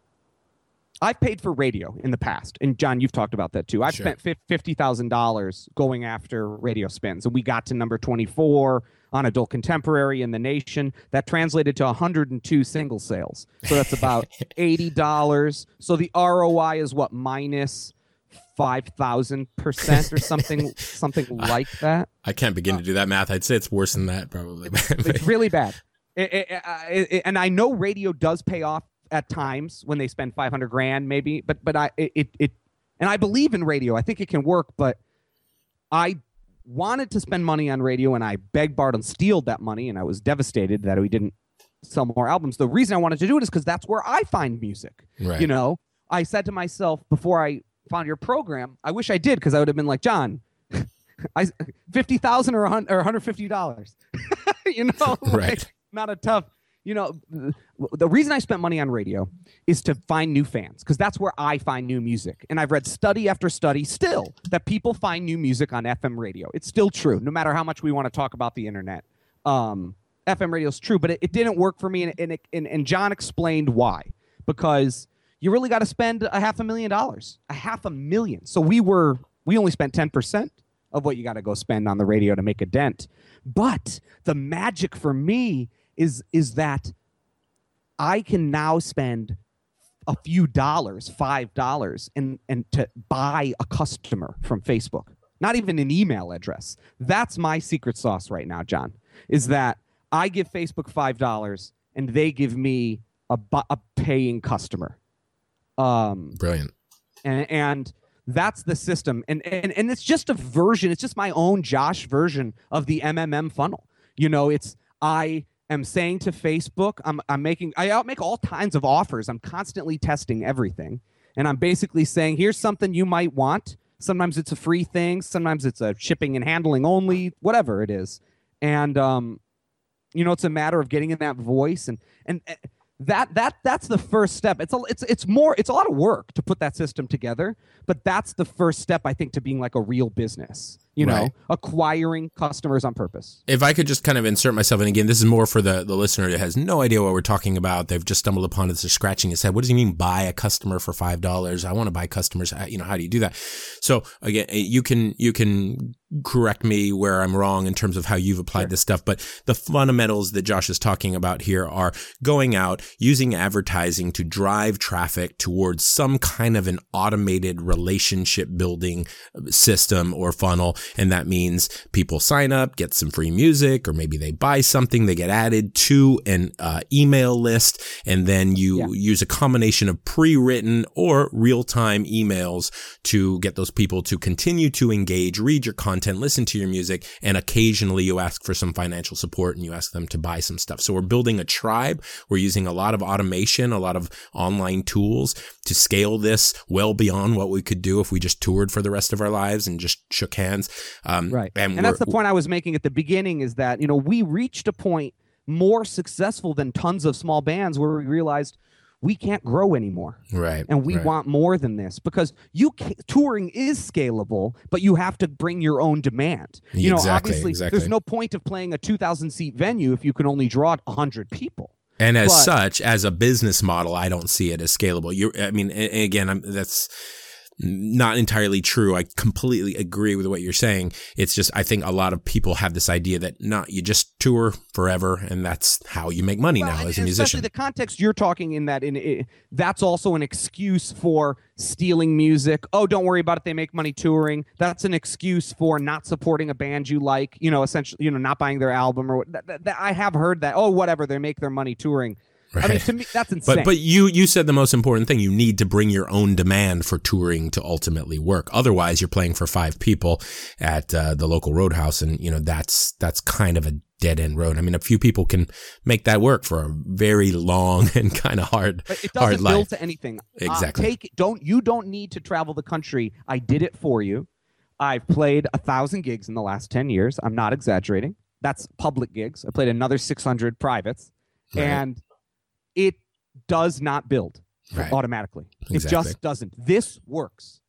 I've paid for radio in the past, and John, you've talked about that too. I've Sure. spent fifty thousand dollars going after radio spins, and we got to number twenty-four on adult contemporary in the nation. That translated to 102 single sales. So that's about <laughs> eighty dollars. So the ROI is what minus five thousand percent or something, <laughs> something like that. I can't begin uh, to do that math. I'd say it's worse than that, probably. It's <laughs> really bad. It- it- uh, it- it- and I know radio does pay off at times when they spend 500 grand, maybe. But but I it, it and I believe in radio. I think it can work. But I wanted to spend money on radio, and I begged, borrowed, and stealed that money, and I was devastated that we didn't sell more albums. The reason I wanted to do it is because that's where I find music. right. You know, I said to myself before I found your program, I wish I did because I would have been like, John, <laughs> I fifty thousand or one hundred fifty dollars. <laughs> you know, <laughs> like, Right. Not a tough. You know, the reason I spent money on radio is to find new fans because that's where I find new music. And I've read study after study still that people find new music on FM radio. It's still true, no matter how much we want to talk about the internet. Um, FM radio is true, but it, it didn't work for me. And, and, and, and John explained why. Because you really got to spend a half a million dollars, a half a million. So we were, we only spent 10% of what you got to go spend on the radio to make a dent. But the magic for me is is that I can now spend a few dollars, five dollars, and and to buy a customer from Facebook. Not even an email address. That's my secret sauce right now, John. Is that I give Facebook five dollars and they give me a, a paying customer. Um, Brilliant. and and that's the system and, and and it's just a version it's just my own josh version of the mmm funnel you know it's i am saying to facebook i'm, I'm making i make all kinds of offers i'm constantly testing everything and i'm basically saying here's something you might want Sometimes it's a free thing. Sometimes it's a shipping and handling only, whatever it is. And um, you know, it's a matter of getting in that voice and and uh, that that that's the first step. It's a it's it's more it's a lot of work to put that system together, but that's the first step I think to being like a real business you know, right. acquiring customers on purpose. If I could just kind of insert myself, and again, this is more for the, the listener that has no idea what we're talking about. They've just stumbled upon it. They're scratching his head. What does he mean buy a customer for $5? I want to buy customers. You know, how do you do that? So again, eh, you can, you can correct me where I'm wrong in terms of how you've applied sure. this stuff. But the fundamentals that Josh is talking about here are going out, using advertising to drive traffic towards some kind of an automated relationship building system or funnel and that means people sign up, get some free music, or maybe they buy something, they get added to an uh, email list, and then you yeah. use a combination of pre-written or real-time emails to get those people to continue to engage, read your content, listen to your music, and occasionally you ask for some financial support and you ask them to buy some stuff. So we're building a tribe. We're using a lot of automation, a lot of online tools to scale this well beyond what we could do if we just toured for the rest of our lives and just shook hands. Um, right. And, and that's the point I was making at the beginning is that, you know, we reached a point more successful than tons of small bands where we realized we can't grow anymore. Right. And we right. want more than this because you can, touring is scalable, but you have to bring your own demand. You exactly, know, obviously exactly. there's no point of playing a 2000 seat venue if you can only draw 100 people. And as but, such, as a business model, I don't see it as scalable. You, I mean, again, I'm, that's not entirely true. I completely agree with what you're saying. It's just I think a lot of people have this idea that not you just tour forever and that's how you make money well, now as a musician. Especially the context you're talking in that in it, that's also an excuse for stealing music. Oh, don't worry about it. They make money touring. That's an excuse for not supporting a band you like. You know, essentially, you know, not buying their album or that, that, that, I have heard that. Oh, whatever. They make their money touring. Right. I mean, to me, that's insane. But but you you said the most important thing. You need to bring your own demand for touring to ultimately work. Otherwise, you're playing for five people at uh, the local roadhouse, and you know that's that's kind of a dead end road. I mean, a few people can make that work for a very long <laughs> and kind of hard but it doesn't hard build life. to anything. Exactly. Uh, take don't you don't need to travel the country. I did it for you. I've played a thousand gigs in the last ten years. I'm not exaggerating. That's public gigs. I played another 600 privates, right. and it does not build right. automatically. Exactly. It just doesn't. This works.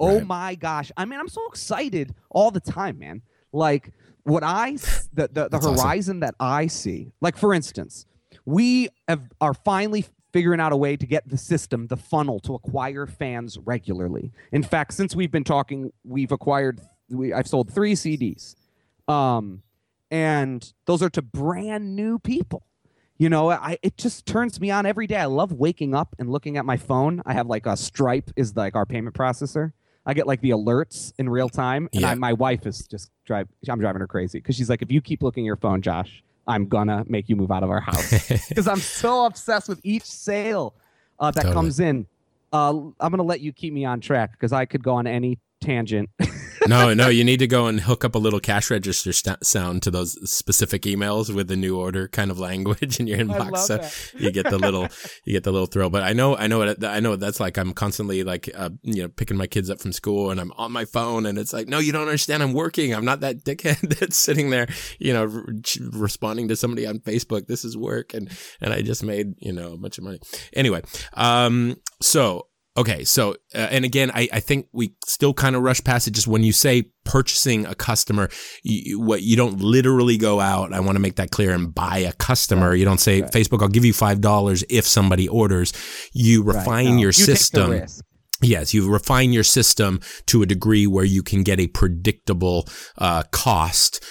Oh right. my gosh. I mean, I'm so excited all the time, man. Like what I the the, the horizon awesome. that I see. Like for instance, we have, are finally figuring out a way to get the system, the funnel to acquire fans regularly. In fact, since we've been talking, we've acquired we I've sold 3 CDs. Um and those are to brand new people. You know, I it just turns me on every day. I love waking up and looking at my phone. I have like a Stripe is like our payment processor. I get like the alerts in real time, and yeah. I, my wife is just drive. I'm driving her crazy because she's like, if you keep looking at your phone, Josh, I'm gonna make you move out of our house <laughs> because I'm so obsessed with each sale uh, that totally. comes in. Uh, I'm gonna let you keep me on track because I could go on any tangent. <laughs> <laughs> no, no, you need to go and hook up a little cash register st- sound to those specific emails with the new order kind of language in your inbox. so that. you get the little, <laughs> you get the little thrill. But I know, I know what I know what that's like. I'm constantly like, uh, you know, picking my kids up from school and I'm on my phone and it's like, no, you don't understand. I'm working. I'm not that dickhead <laughs> that's sitting there, you know, re- responding to somebody on Facebook. This is work. And, and I just made, you know, a bunch of money. Anyway, um, so Okay, so uh, and again, I, I think we still kind of rush past it. Just when you say purchasing a customer, you, what you don't literally go out. I want to make that clear and buy a customer. You don't say right. Facebook, I'll give you five dollars if somebody orders. You refine right. no. your you system. Yes, you refine your system to a degree where you can get a predictable uh, cost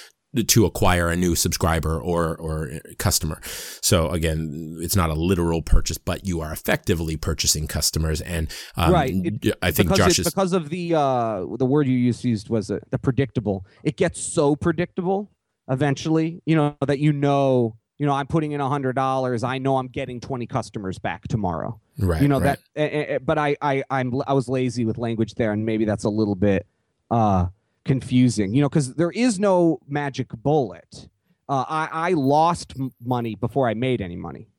to acquire a new subscriber or or customer. So again, it's not a literal purchase, but you are effectively purchasing customers. And um, right, it, I think Josh it, is because of the uh, the word you used used was uh, the predictable. It gets so predictable eventually, you know, that you know, you know, I'm putting in a hundred dollars. I know I'm getting twenty customers back tomorrow. Right. You know right. that. Uh, but I I I'm I was lazy with language there, and maybe that's a little bit. uh confusing, you know, because there is no magic bullet. Uh, I, I lost money before I made any money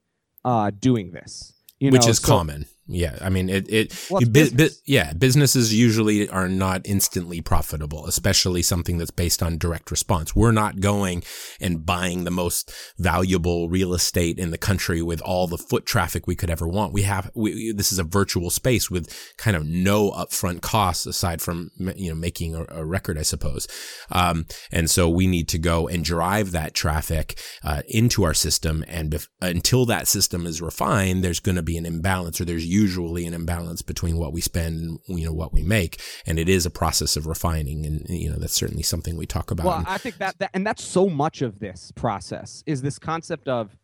uh, doing this. You Which know, is so, common. Yeah, I mean it. it Well, bu- bu- yeah, businesses usually are not instantly profitable, especially something that's based on direct response. We're not going and buying the most valuable real estate in the country with all the foot traffic we could ever want. We have we, this is a virtual space with kind of no upfront costs aside from you know making a, a record, I suppose. Um, and so we need to go and drive that traffic uh, into our system, and bef- until that system is refined, there's going to be an imbalance, or there's usually an imbalance between what we spend and you know what we make, and it is a process of refining, and you know that's certainly something we talk about. Well, I think that, that and that's so much of this process is this concept of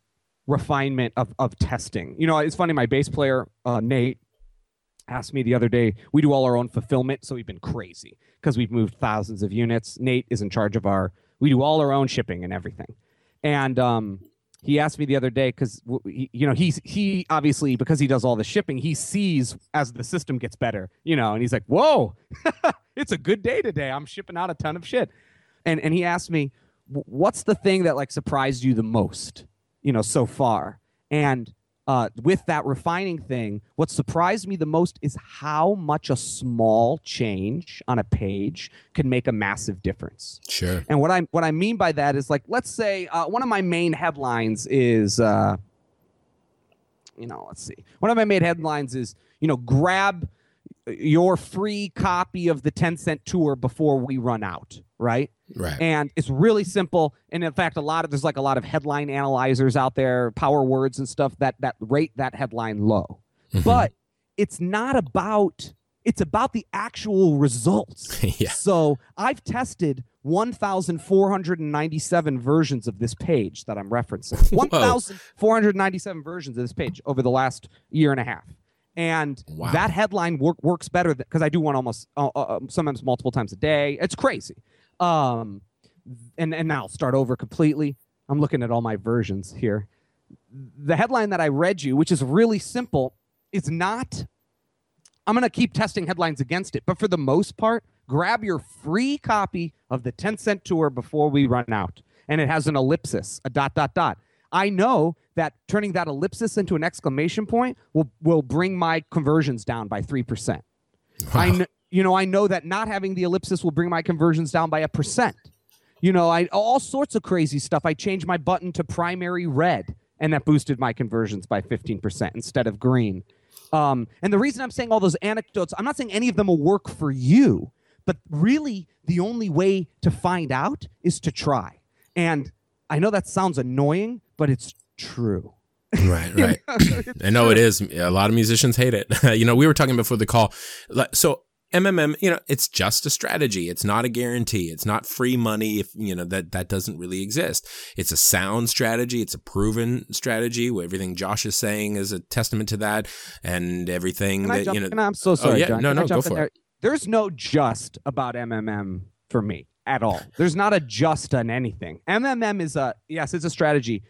refinement of of testing. You know, it's funny. My bass player uh, Nate asked me the other day. We do all our own fulfillment, so we've been crazy because we've moved thousands of units. Nate is in charge of our. We do all our own shipping and everything, and um, he asked me the other day because you know he's he obviously because he does all the shipping, he sees as the system gets better, you know, and he's like, "Whoa, <laughs> it's a good day today. I'm shipping out a ton of shit." And and he asked me, "What's the thing that like surprised you the most, you know, so far?" And uh, with that refining thing, what surprised me the most is how much a small change on a page can make a massive difference. sure. And what I what I mean by that is like, let's say uh, one of my main headlines is, uh, you know, let's see, one of my main headlines is, you know, grab your free copy of the 10 cent tour before we run out, right? Right. And it's really simple. And in fact, a lot of there's like a lot of headline analyzers out there, power words and stuff that that rate that headline low. Mhm. But it's not about it's about the actual results. <laughs> yeah. So I've tested 1,497 versions of this page that I'm referencing. <laughs> 1,497 versions of this page over the last year and a half. And Wow. that headline work, works better because I do one almost uh, uh, sometimes multiple times a day. It's crazy. Um, and and now I'll start over completely. I'm looking at all my versions here. The headline that I read you, which is really simple, is not I'm going to keep testing headlines against it. But for the most part, grab your free copy of the 10 cent tour before we run out. And it has an ellipsis, a dot, dot, dot. I know that turning that ellipsis into an exclamation point will, will bring my conversions down by 3%. I kn- you know, I know that not having the ellipsis will bring my conversions down by a percent. You know, I all sorts of crazy stuff. I changed my button to primary red, and that boosted my conversions by 15% instead of green. Um, and the reason I'm saying all those anecdotes, I'm not saying any of them will work for you, but really the only way to find out is to try. And I know that sounds annoying, but it's true. Right, <laughs> right. I know it is. A lot of musicians hate it. <laughs> you know, we were talking before the call. So MMM, you know, it's just a strategy. It's not a guarantee. It's not free money. If you know that that doesn't really exist. It's a sound strategy. It's a proven strategy. Everything Josh is saying is a testament to that, and everything Can that jump you know. I'm so oh, sorry, yeah. John. No, Can no, go for there? There's no just about MMM for me at all. There's not a just on anything. MMM is a yes, it's a strategy,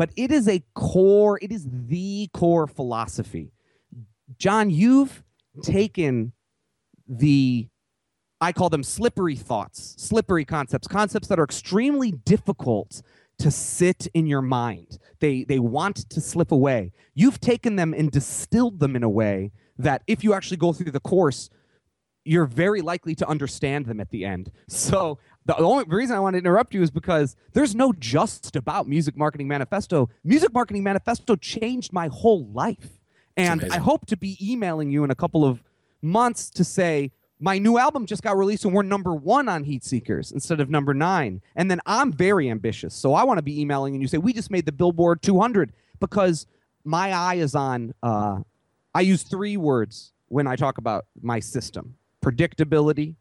but it is a core. It is the core philosophy. John, you've taken the I call them slippery thoughts, slippery concepts, concepts that are extremely difficult to sit in your mind. They they want to slip away. You've taken them and distilled them in a way that if you actually go through the course, you're very likely to understand them at the end. So the only reason I want to interrupt you is because there's no just about Music Marketing Manifesto. Music Marketing Manifesto changed my whole life. And I hope to be emailing you in a couple of months to say my new album just got released and we're number one on Heat Seekers instead of number nine. And then I'm very ambitious. So I want to be emailing and you say, we just made the Billboard 200 because my eye is on, uh, I use three words when I talk about my system predictability,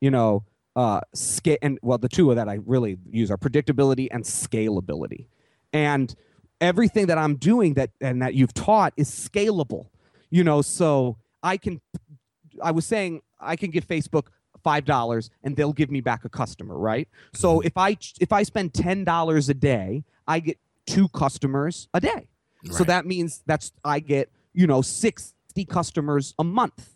you know, uh, scale, and well, the two of that I really use are predictability and scalability. And everything that I'm doing that and that you've taught is scalable, you know, so I can I was saying I can give Facebook five dollars and they'll give me back a customer, right? So if I if I spend ten dollars a day, I get two customers a day. So that means that's I get you know sixty customers a month.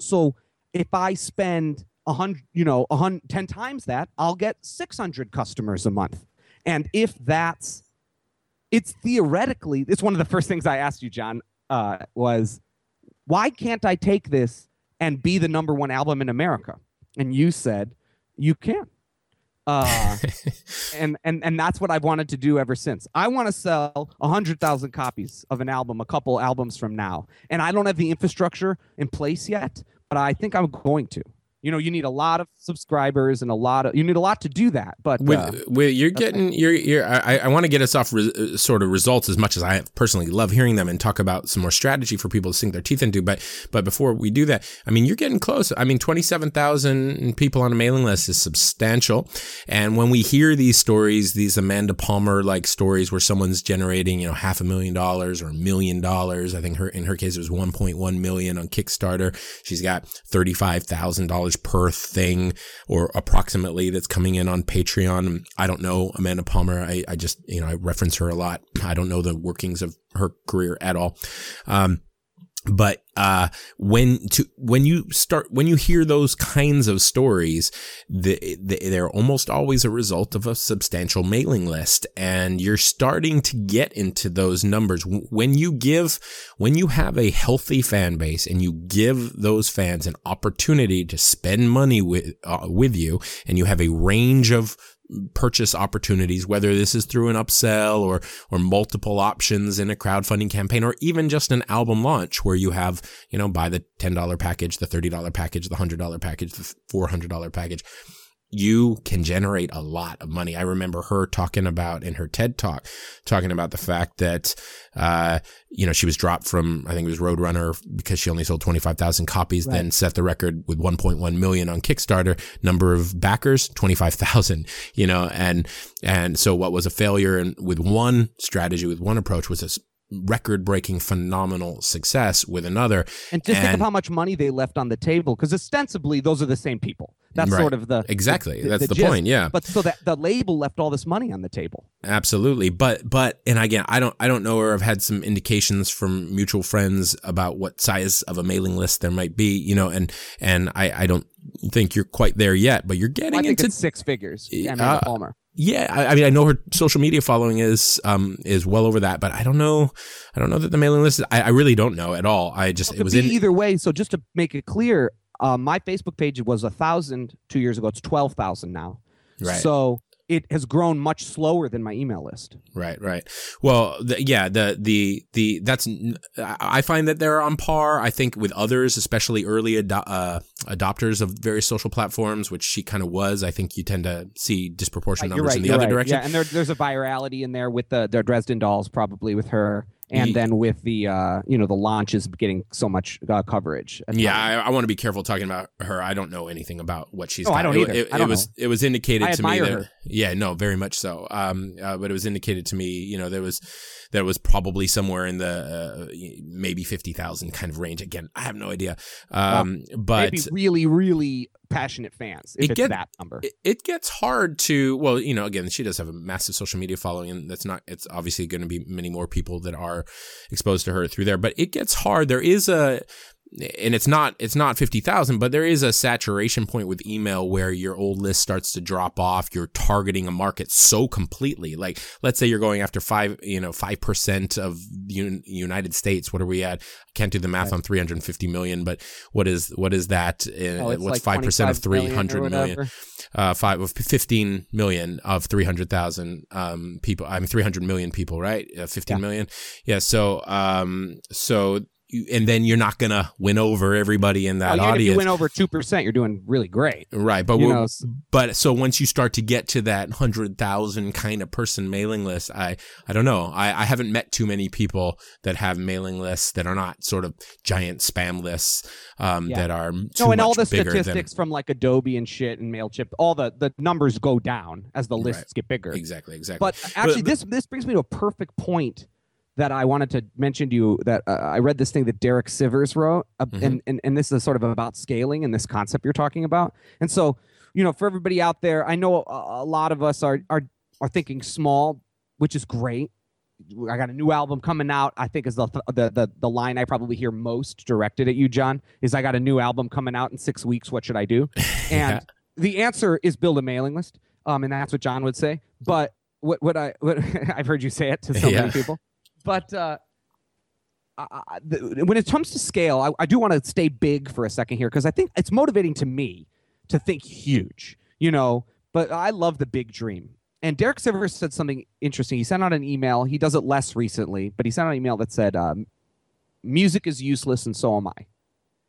So if I spend a hundred, you know, a hundred, ten times that, I'll get six hundred customers a month. And if that's, it's theoretically, it's one of the first things I asked you, John, uh, was why can't I take this and be the number one album in America? And you said, you can. Uh, <laughs> and and and that's what I've wanted to do ever since. I want to sell a hundred thousand copies of an album, a couple albums from now, and I don't have the infrastructure in place yet, but I think I'm going to you know you need a lot of subscribers and a lot of you need a lot to do that but with, uh, with you're getting you're you're i, I want to get us off re, uh, sort of results as much as i personally love hearing them and talk about some more strategy for people to sink their teeth into but but before we do that i mean you're getting close. I mean 27000 people on a mailing list is substantial. And when we hear these stories these amanda palmer like stories where someone's generating you know half a million dollars or a million dollars i think her in her case it was 1.1 million on kickstarter. She's got $35000 per thing or approximately that's coming in on Patreon. I don't know Amanda Palmer. I, I just, you know, I reference her a lot. I don't know the workings of her career at all. Um, but uh, when to when you start when you hear those kinds of stories, the, the, they're almost always a result of a substantial mailing list, and you're starting to get into those numbers. When you give when you have a healthy fan base and you give those fans an opportunity to spend money with uh, with you, and you have a range of purchase opportunities, whether this is through an upsell or, or multiple options in a crowdfunding campaign, or even just an album launch where you have, you know, buy the $10 package, the $30 package, the $100 package, the $400 package you can generate a lot of money. I remember her talking about in her TED talk, talking about the fact that, uh, you know, she was dropped from, I think it was Roadrunner because she only sold 25,000 copies, right. then set the record with 1.1 million on Kickstarter. Number of backers, 25,000, <laughs> you know, and, and so what was a failure and with one strategy, with one approach was a record breaking phenomenal success with another. And just and, think of how much money they left on the table because ostensibly those are the same people. That's right. sort of the exactly. The, That's the, the point. Yeah. But so that the label left all this money on the table. Absolutely. But but and again, I don't I don't know or I've had some indications from mutual friends about what size of a mailing list there might be. You know, and and I I don't think you're quite there yet, but you're getting well, into six figures. Amanda uh, Palmer. Yeah, I, I, mean, I know her social media following is um is well over that, but I don't know, I don't know that the mailing list. Is, I, I really don't know at all. I just well, it was in either way. So just to make it clear, uh, my Facebook page was a thousand two years ago. It's twelve thousand now. Right. So it has grown much slower than my email list. Right, right. Well, the, yeah, the the the that's I find that they're on par. I think with others, especially early ado- uh, adopters of various social platforms, which she kind of was. I think you tend to see disproportionate numbers right, in the other right. direction. Yeah, and there, there's a virality in there with the the Dresden Dolls, probably with her and then with the uh, you know the launches getting so much uh, coverage. Yeah, I, I, want to be careful talking about her. I don't know anything about what she's. Oh, got. I don't either. It, I don't it was know. it was indicated I to me that her. yeah, no, very much so. Um, uh, but it was indicated to me, you know, there was there was probably somewhere in the uh, maybe fifty thousand kind of range. Again, I have no idea. Um, well, but maybe really, really passionate fans if it it's get, that number. It, it, gets hard to well, you know, again, she does have a massive social media following, and that's not. It's obviously going to be many more people that are exposed to her through there, but it gets hard. There is a and it's not it's not 50,000 but there is a saturation point with email where your old list starts to drop off. You're targeting a market so completely. Like let's say you're going after 5 you know 5% of the United States. What are we at? I can't do the math right. on 350 million but what is what is that? Oh, what's like 5% of 300 million uh 5 15 million of 300,000 um people I mean 300 million people right? Uh, 15 yeah. million. yeah so um so and then you're not gonna win over everybody in that well, audience. If you win over two percent, you're doing really great, right? But know, but so once you start to get to that hundred thousand kind of person mailing list, I I don't know. I, I haven't met too many people that have mailing lists that are not sort of giant spam lists um, yeah. that are no, and all the statistics than, from like Adobe and shit and Mailchimp, all the the numbers go down as the lists right. get bigger. Exactly, exactly. But actually, but, this this brings me to a perfect point that I wanted to mention to you that uh, I read this thing that Derek Sivers wrote, uh, mm-hmm. and, and and this is sort of about scaling and this concept you're talking about. And so, you know, for everybody out there, I know a, a lot of us are are are thinking small, which is great. I got a new album coming out. I think is the, the the the line I probably hear most directed at you, John. Is I got a new album coming out in six weeks. What should I do? <laughs> And yeah. the answer is build a mailing list. Um, and that's what John would say. But what what I what <laughs> I've heard you say it to so yeah. many people but uh, uh, the, when it comes to scale, I, I do want to stay big for a second here because I think it's motivating to me to think huge, you know. But I love the big dream. And Derek Sivers said something interesting. He sent out an email. He does it less recently, but he sent out an email that said, um, "Music is useless, and so am I."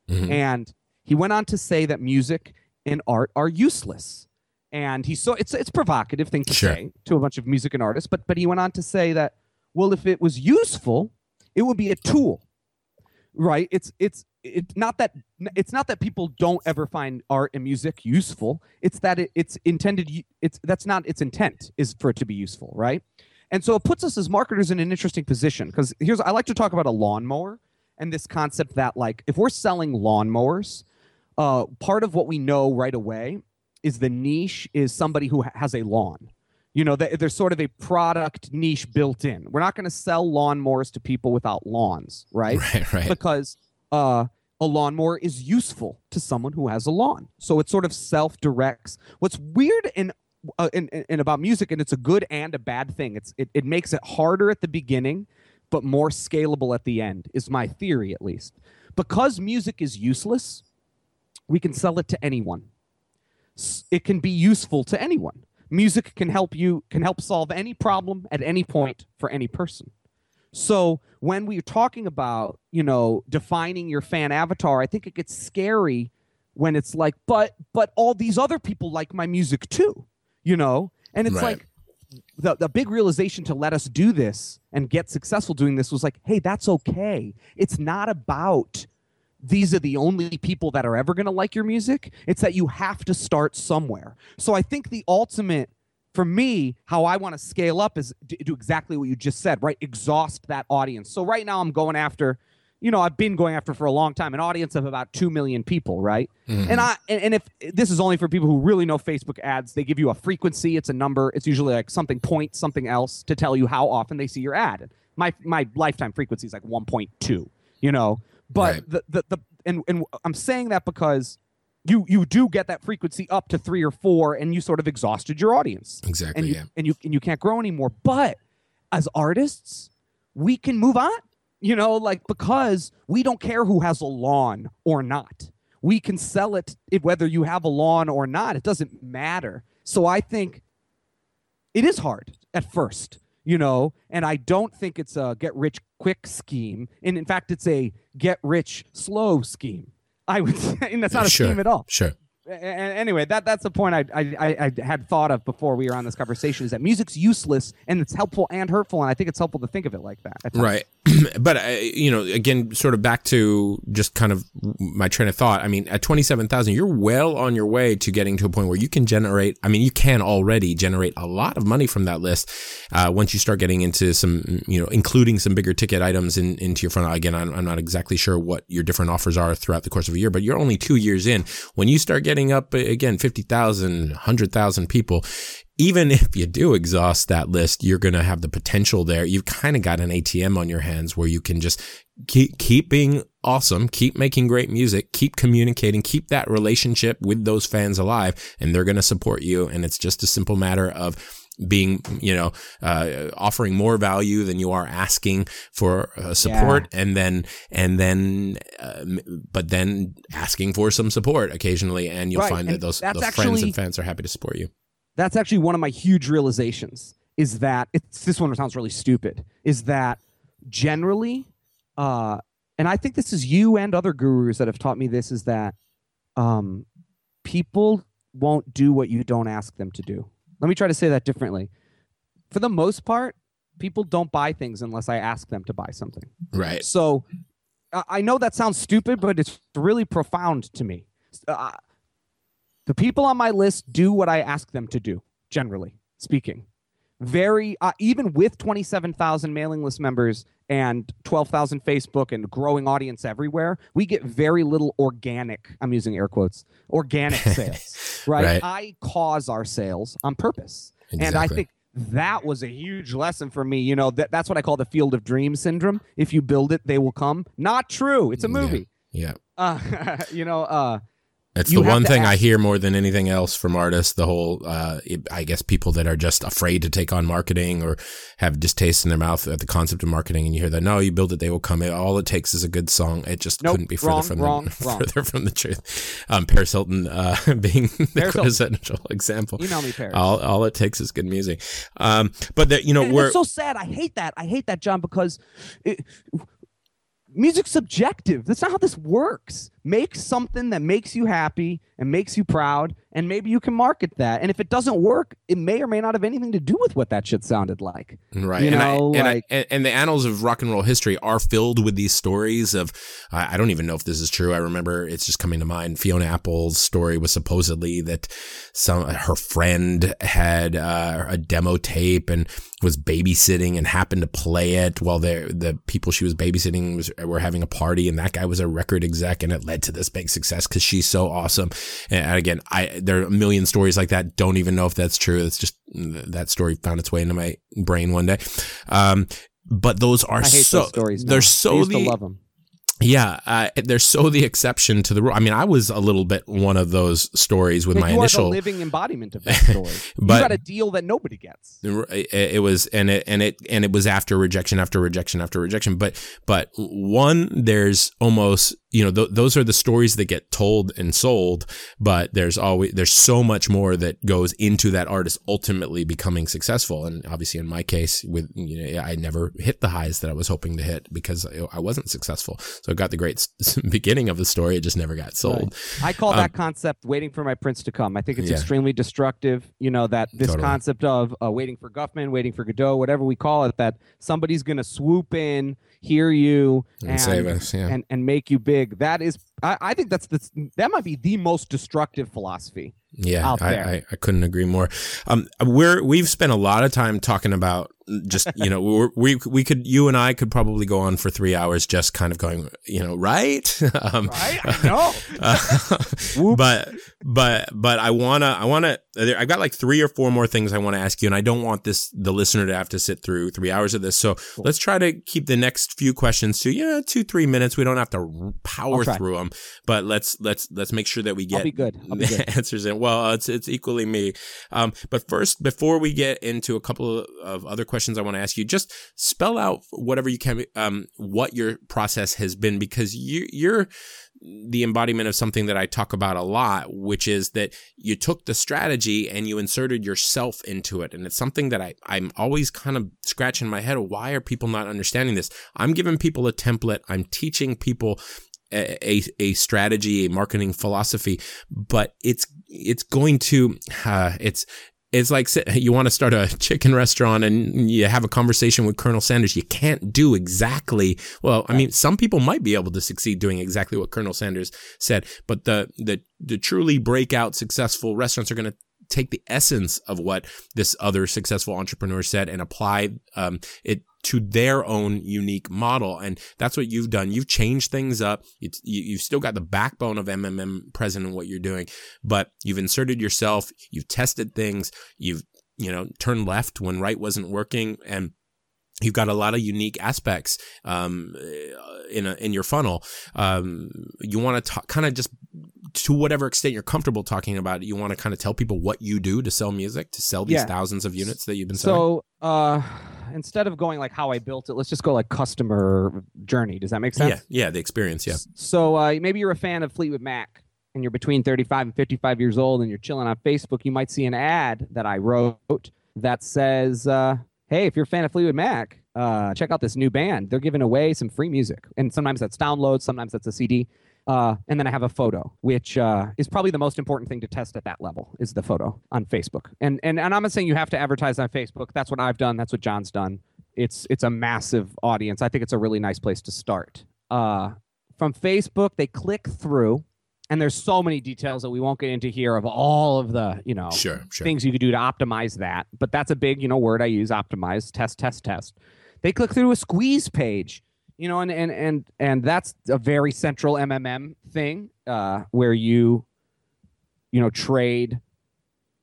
Mm-hmm. And he went on to say that music and art are useless. And he's so it's it's provocative thing to sure. say to a bunch of music and artists, but but he went on to say that well, if it was useful, it would be a tool, right? It's it's it's not that it's not that people don't ever find art and music useful. It's that it, it's intended. It's that's not its intent is for it to be useful, right? And so it puts us as marketers in an interesting position because here's I like to talk about a lawnmower and this concept that like if we're selling lawnmowers, uh, part of what we know right away is the niche is somebody who has a lawn. You know, there's sort of a product niche built in. We're not going to sell lawnmowers to people without lawns, right? <laughs> Right, right. Because uh, a lawnmower is useful to someone who has a lawn. So it sort of self directs. What's weird and uh, in, in, about music, and it's a good and a bad thing, it's, it, it makes it harder at the beginning but more scalable at the end, is my theory at least. Because music is useless, we can sell it to anyone. It can be useful to anyone. Music can help you can help solve any problem at any point for any person. So when we're talking about, you know, defining your fan avatar, I think it gets scary when it's like, but but all these other people like my music too, you know? And it's right. like the, the big realization to let us do this and get successful doing this was like, hey, that's okay. It's not about these are the only people that are ever going to like your music. It's that you have to start somewhere. So I think the ultimate, for me, how I want to scale up is do exactly what you just said, right? Exhaust that audience. So right now I'm going after you know I've been going after for a long time an audience of about 2 million people, right? Mm-hmm. And I and, and, if this is only for people who really know Facebook ads, they give you a frequency, it's a number, it's usually like something point something else to tell you how often they see your ad. My my lifetime frequency is like 1.2, you know. But right. the, the the and and I'm saying that because you you do get that frequency up to 3 or 4 and you sort of exhausted your audience. Exactly, and you, yeah. And you and you can't grow anymore. But as artists, we can move on you know, like because we don't care who has a lawn or not. We can sell it whether you have a lawn or not. It doesn't matter. So I think it is hard at first, you know, and I don't think it's a get rich quick scheme. And in fact, it's a get rich slow scheme. I would <laughs> say, and that's not a sure, scheme at all. Sure anyway, that that's the point I, I I had thought of before we were on this conversation is that music's useless and it's helpful and hurtful, and I think it's helpful to think of it like that. Right, <clears throat> but uh, you know, again, sort of back to just kind of my train of thought. I mean, at twenty seven thousand, you're well on your way to getting to a point where you can generate. I mean, you can already generate a lot of money from that list uh, once you start getting into some, you know, including some bigger ticket items in, into your front. Again, I'm, I'm not exactly sure what your different offers are throughout the course of a year, but you're only two years in. When you start getting up uh, again 50,000, 100,000 people, even if you do exhaust that list, you're going to have the potential there. You've kind of got an ATM on your hands where you can just keep, keep being awesome, keep making great music, keep communicating, keep that relationship with those fans alive, and they're going to support you. And it's just a simple matter of being, you know, uh, offering more value than you are asking for uh, support, yeah. and then and then, uh, but then asking for some support occasionally, and you'll right. find and that those, those actually, friends and fans are happy to support you. That's actually one of my huge realizations. Is that it's this one sounds really stupid? Is that generally, uh, and I think this is you and other gurus that have taught me this. Is that um, people won't do what you don't ask them to do let me try to say that differently. For the most part, people don't buy things unless I ask them to buy something. Right. So I know that sounds stupid, but it's really profound to me. Uh, the people on my list do what I ask them to do, generally speaking. Very, uh, even with 27,000 mailing list members and 12,000 Facebook and growing audience everywhere, we get very little organic, I'm using air quotes, organic <laughs> sales, right? right? I cause our sales on purpose. Exactly. And I think that was a huge lesson for me. You know, that, that's what I call the field of dreams syndrome. If you build it, they will come. Not true. It's a movie. Yeah. yeah. Uh, <laughs> you know, uh, It's You the one thing I hear more than anything else from artists. The whole, uh, I guess, people that are just afraid to take on marketing or have distaste in their mouth at the concept of marketing, and you hear that, no, you build it, they will come. All it takes is a good song. It just Nope, couldn't be further wrong, from wrong, the, <laughs> wrong. further from the truth. Um, Paris Hilton uh, <laughs> being the Paris Hilton. quintessential example. Email me, Paris. All, all it takes is good music. Um, but that you know, And we're it's so sad. I hate that. I hate that, John, because it, music's subjective. That's not how this works. Make something that makes you happy and makes you proud, and maybe you can market that. And if it doesn't work, it may or may not have anything to do with what that shit sounded like. Right. You and, know, I, and, like- I, and, the annals of rock and roll history are filled with these stories of, I, don't even know if this is true. I remember it's just coming to mind. Fiona Apple's story was supposedly that some, her friend had uh, a demo tape and was babysitting and happened to play it while the the people she was babysitting was were having a party and that guy was a record exec and it led to this big success because she's so awesome. And again, I there are a million stories like that. Don't even know if that's true. It's just that story found its way into my brain one day. Um, but those are I hate so those stories. now. they're I so used the to love them. Yeah, uh, they're so the exception to the rule. I mean, I was a little bit one of those stories with Yeah, my you are initial. the living embodiment of <laughs> that story. But- you got a deal that nobody gets. it, it was and it and it and it was after rejection after rejection after rejection but but one there's almost you know th- those are the stories that get told and sold but there's always there's so much more that goes into that artist ultimately becoming successful and obviously in my case with you know I never hit the highs that I was hoping to hit because I wasn't successful so I got the great <laughs> beginning of the story it just never got sold I call Um, that concept waiting for my prince to come. I think it's Yeah. extremely destructive. You know, that this Totally. concept of uh, waiting for Guffman, waiting for Godot, whatever we call it, that somebody's going to swoop in, hear you, and save us yeah and, and make you big. That is, I, I think that's the, that might be the most destructive philosophy. Yeah, out I. I, I couldn't agree more. Um, we're we've spent a lot of time talking about just you know <laughs> we're, we we could you and I could probably go on for three hours just kind of going you know right <laughs> um, Right? I know. <laughs> uh, but but but I wanna I wanna I've got like three or four more things I want to ask you, and I don't want this the listener to have to sit through three hours of this. So let's try to keep the next few questions to yeah two three minutes. We don't have to power through them, but let's let's let's make sure that we get I'll be good. I'll be good. <laughs> answers in. Well, it's it's equally me. Um, but first, before we get into a couple of, of other questions, I want to ask you just spell out whatever you can, um, what your process has been because you you're the embodiment of something that I talk about a lot, which is that you took the strategy and you inserted yourself into it. And it's something that I, I'm always kind of scratching my head. Why are people not understanding this? I'm giving people a template. I'm teaching people a, a, strategy, a marketing philosophy, but it's, it's going to, uh, it's, it's like you want to start a chicken restaurant and you have a conversation with Colonel Sanders. You can't do exactly well. I mean, some people might be able to succeed doing exactly what Colonel Sanders said, but the the the truly breakout successful restaurants are going to take the essence of what this other successful entrepreneur said and apply um, it to their own unique model. And that's what you've done. You've changed things up. You, you've still got the backbone of MMM present in what you're doing, but you've inserted yourself. You've tested things. You've, you know, turned left when right wasn't working. And you've got a lot of unique aspects um, in a, in your funnel. Um, you want to kind of just to whatever extent you're comfortable talking about it, you want to kind of tell people what you do to sell music, to sell these Yeah. thousands of units that you've been selling. So uh, instead of going like how I built it, let's just go like customer journey. Does that make sense? yeah, yeah, the experience, yeah. So uh, maybe you're a fan of Fleetwood Mac and you're between 35 and 55 years old and you're chilling on Facebook. You might see an ad that I wrote that says, uh, "Hey, if you're a fan of Fleetwood Mac, uh, check out this new band. They're giving away some free music, and sometimes that's downloads, sometimes that's a CD." Uh, and then I have a photo, which uh, is probably the most important thing to test at that level is the photo on Facebook. And and and I'm not saying you have to advertise on Facebook. That's what I've done. That's what John's done. It's it's a massive audience. I think it's a really nice place to start. Uh, from Facebook, they click through, and there's so many details that we won't get into here of all of the you know Sure, sure. things you could do to optimize that. But that's a big you know word I use: optimize, test, test, test. They click through a squeeze page, you know, and and and and that's a very central MMM thing uh, where you you know trade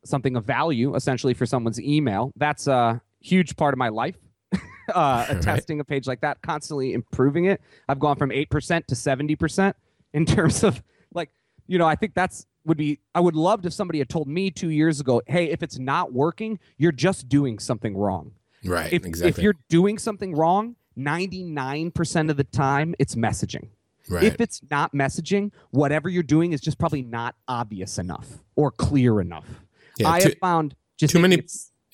something of value essentially for someone's email. That's a huge part of my life. <laughs> uh, <laughs> Right. testing a page like that, constantly improving it. I've gone from eight percent to seventy percent in <laughs> terms of like you know, I think that's would be I would love if somebody had told me two years ago, hey, if it's not working, you're just doing something wrong. Right. If, exactly. if you're doing something wrong, 99% of the time it's messaging. right. If it's not messaging, whatever you're doing is just probably not obvious enough or clear enough. Yeah, I too- have found just too many-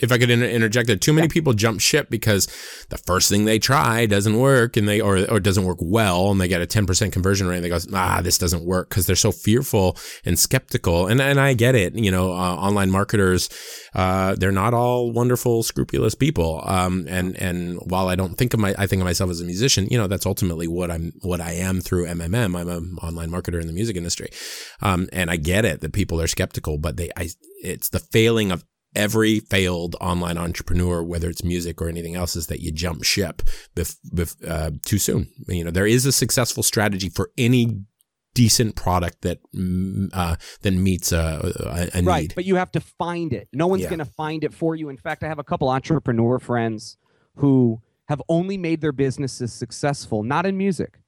if I could inter- interject there, too many people jump ship because the first thing they try doesn't work and they, or, or doesn't work well and they get a 10% conversion rate and they go, ah, this doesn't work because they're so fearful and skeptical. And, and I get it. You know, uh, online marketers, uh, they're not all wonderful, scrupulous people. Um, and, and while I don't think of my, I think of myself as a musician, you know, that's ultimately what I'm, what I am through MMM. I'm an online marketer in the music industry. Um, and I get it that people are skeptical, but they, I, it's the failing of every failed online entrepreneur, whether it's music or anything else, is that you jump ship bef- bef- uh, too soon. You know, there is a successful strategy for any decent product that mm, uh, that meets a, a, a need. right, but you have to find it. No one's Yeah. going to find it for you. In fact, I have a couple entrepreneur friends who have only made their businesses successful not in music.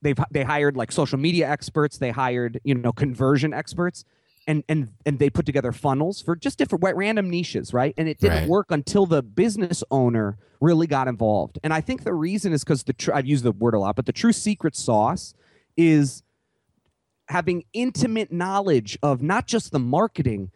They've they hired like social media experts, they hired, you know, conversion experts and and and they put together funnels for just different random niches, right? And it didn't Right. work until the business owner really got involved. And I think the reason is cuz the tr- I've used the word a lot, but the true secret sauce is having intimate knowledge of not just the marketing,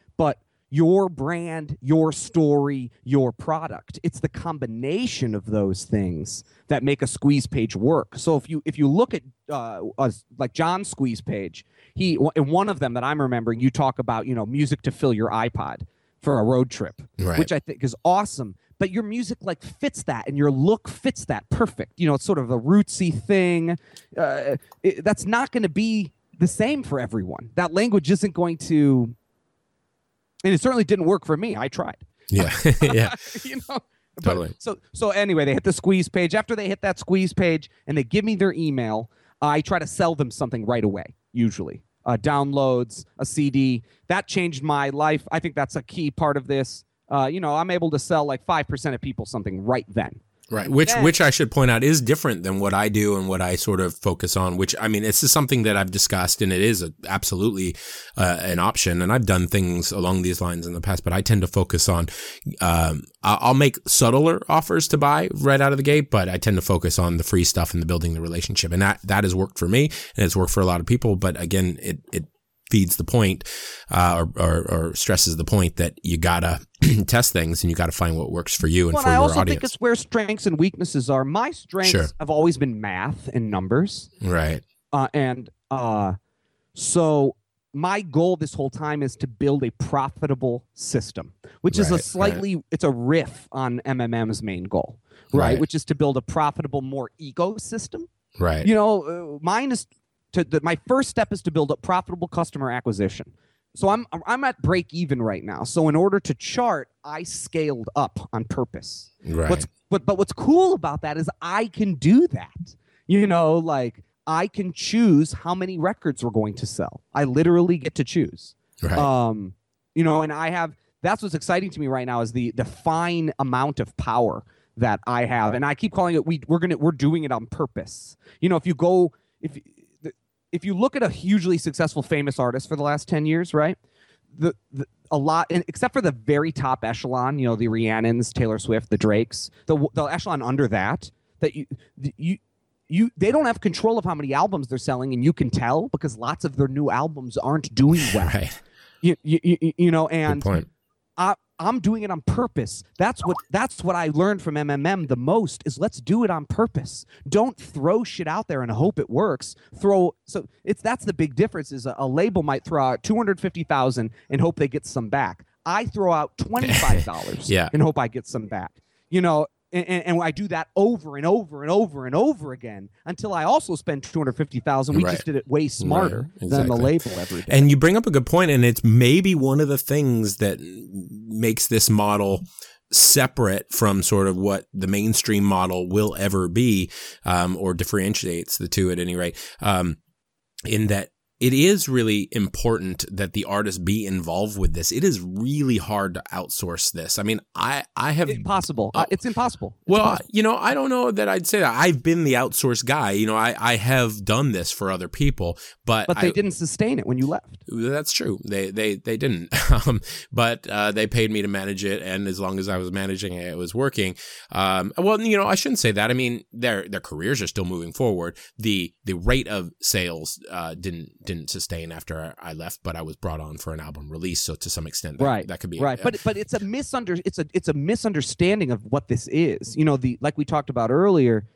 your brand, your story, your product. It's the combination of those things that make a squeeze page work. So if you if you look at uh, us like John's squeeze page, he in one of them that I'm remembering, you talk about you know music to fill your iPod for a road trip, Right. which I think is awesome. But your music like fits that, and your look fits that perfect. You know, it's sort of a rootsy thing. Uh, it, that's not going to be the same for everyone. That language isn't going to, and it certainly didn't work for me. I tried. yeah, <laughs> <laughs> yeah, you know. But- Totally. so so anyway, they hit the squeeze page. After they hit that squeeze page and they give me their email, I try to sell them something right away. Usually, uh, downloads, a CD. That changed my life. I think that's a key part of this. Uh, you know, I'm able to sell like five percent of people something right then. Right. Which Yeah. which I should point out is different than what I do and what I sort of focus on. Which I mean, this is something that I've discussed, and it is a, absolutely uh, an option. And I've done things along these lines in the past, but I tend to focus on. Um, I'll make subtler offers to buy right out of the gate, but I tend to focus on the free stuff and the building the relationship, and that that has worked for me, and it's worked for a lot of people. But again, it it feeds the point uh, or, or, or stresses the point that you gotta <clears throat> test things and you gotta find what works for you and Well, for I your audience. I also think it's where strengths and weaknesses are. My strengths Sure. have always been math and numbers. Right. uh, and uh, so my goal this whole time is to build a profitable system which is Right, a right. slightly it's a riff on mmm's main goal right, Right. which is to build a profitable more ecosystem Right. you know uh, mine is to the, my first step is to build a profitable customer acquisition so i'm i'm at break even right now so in order to chart i scaled up on purpose right. What's but but what's cool about that is I can do that. You know, like I can choose how many records we're going to sell. I literally get to choose. right. Um, you know, and I have that's what's exciting to me right now is the the fine amount of power that I have, and I keep calling it we we're gonna we're doing it on purpose. You know, if you go if if you look at a hugely successful famous artist for the last ten years, right? The, the a lot, and except for the very top echelon, you know, the Rihannas, Taylor Swift, the Drakes, the the echelon under that, that you you you they don't have control of how many albums they're selling, and you can tell because lots of their new albums aren't doing well <sighs> right. you, you, you, you know Good and point. I'm doing it on purpose. That's what that's what i learned from mmm the most is let's do it on purpose. Don't throw shit out there and hope it works. Throw so it's that's the big difference is a, a label might throw out 250000 and hope they get some back. I throw out <laughs> $25 Yeah. and hope i get some back. You know and, and, and I do that over and over and over and over again until I also spend two hundred fifty thousand. We Right. just did it way smarter than the label ever did. And you bring up a good point, and it's maybe one of the things that makes this model separate from sort of what the mainstream model will ever be, um, or differentiates the two at any rate. Um, in that it is really important that the artist be involved with this. It is really hard to outsource this. I mean, I I have impossible. Uh, it's impossible. It's well, impossible. you know, I don't know that I'd say that. I've been the outsourced guy. You know, I I have done this for other people, but but they I, didn't sustain it when you left. That's true. They they they didn't. <laughs> Um, but uh, they paid me to manage it, and as long as I was managing it, it was working. Um, well, you know, I shouldn't say that. I mean, their their careers are still moving forward. The the rate of sales uh, didn't didn't sustain after I left, but I was brought on for an album release, so to some extent, that, right, that could be right. but but it's a misunder it's a it's a misunderstanding of what this is. You know, the like we talked about earlier.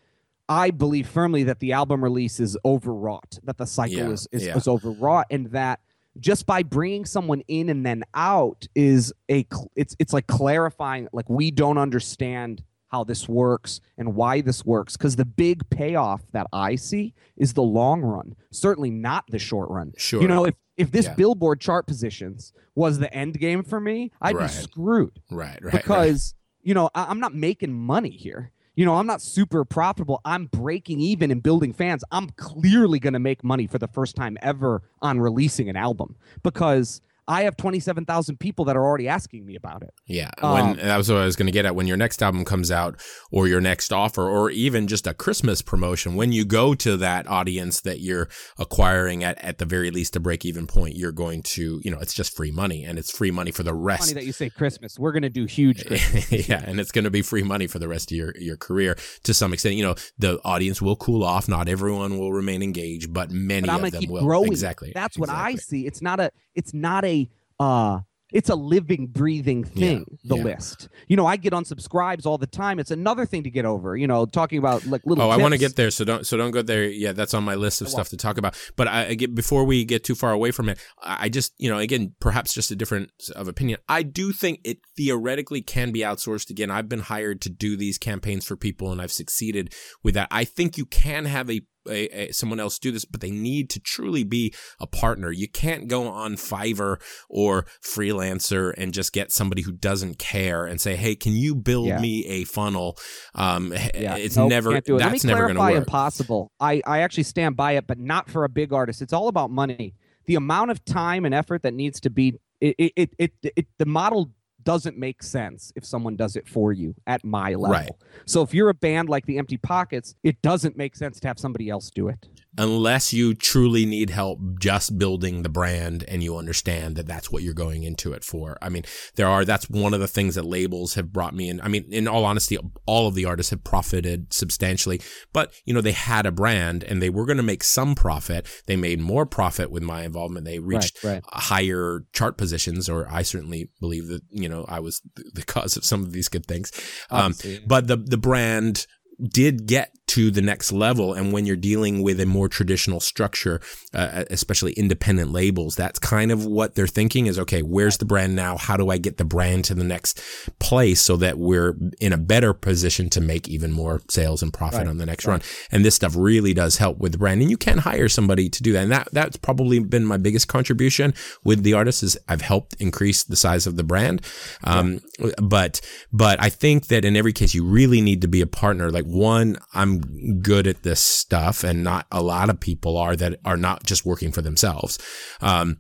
I believe firmly that the album release is overwrought, that the cycle Yeah, is, is, yeah. is overwrought, and that just by bringing someone in and then out is a it's it's like clarifying like we don't understand how this works and why this works because the big payoff that I see is the long run, certainly not the short run. Sure. You know, if if this Yeah. Billboard chart positions was the end game for me, I'd Right. be screwed right, right, right. because you know I, I'm not making money here. You know, I'm not super profitable. I'm breaking even and building fans. I'm clearly going to make money for the first time ever on releasing an album because I have 27,000 people that are already asking me about it. Yeah, Um, when that was what I was going to get at. When your next album comes out, or your next offer, or even just a Christmas promotion, when you go to that audience that you're acquiring at at the very least a break even point, you're going to, you know, it's just free money, and it's free money for the Funny rest. that you say Christmas. We're going to do huge <laughs> yeah, and it's going to be free money for the rest of your your career to some extent. You know, the audience will cool off. Not everyone will remain engaged, but many but of them will. growing. Exactly. That's what I see. It's not a. It's not a. Uh, it's a living, breathing thing. the yeah. list. You know, I get unsubscribes all the time. It's another thing to get over. You know, talking about like little. Oh, I want to get there, so don't so don't go there. Yeah, that's on my list of stuff to talk about. But I, I get before we get too far away from it, I I just you know again perhaps just a difference of opinion. I do think it theoretically can be outsourced. Again, I've been hired to do these campaigns for people, and I've succeeded with that. I think you can have a a, a, someone else do this, but they need to truly be a partner. You can't go on Fiverr or freelancer and just get somebody who doesn't care and say, "Hey, can you build Yeah. me a funnel?" Um, Yeah, it's nope, never it. that's never going to work. impossible. I, I actually stand by it, but not for a big artist. It's all about money. The amount of time and effort that needs to be it it it, it, it the model doesn't make sense if someone does it for you at my level. Right. So if you're a band like the Empty Pockets, it doesn't make sense to have somebody else do it. Unless you truly need help just building the brand and you understand that that's what you're going into it for. I mean, there are, that's one of the things that labels have brought me in. I mean, in all honesty, all of the artists have profited substantially, but you know, they had a brand and they were going to make some profit. They made more profit with my involvement. They reached right. higher chart positions, or I certainly believe that, you know, I was the cause of some of these good things. Um, but the, the brand did get to the next level. And when you're dealing with a more traditional structure, uh, especially independent labels, that's kind of what they're thinking is, okay, where's the brand now? How do I get the brand to the next place so that we're in a better position to make even more sales and profit Right, on the next right. run? And this stuff really does help with the brand. And you can hire somebody to do that. And that, that's probably been my biggest contribution with the artists is I've helped increase the size of the brand. Um, but, but I think that in every case, you really need to be a partner. Like one, I'm good at this stuff and not a lot of people are that are not just working for themselves. Um,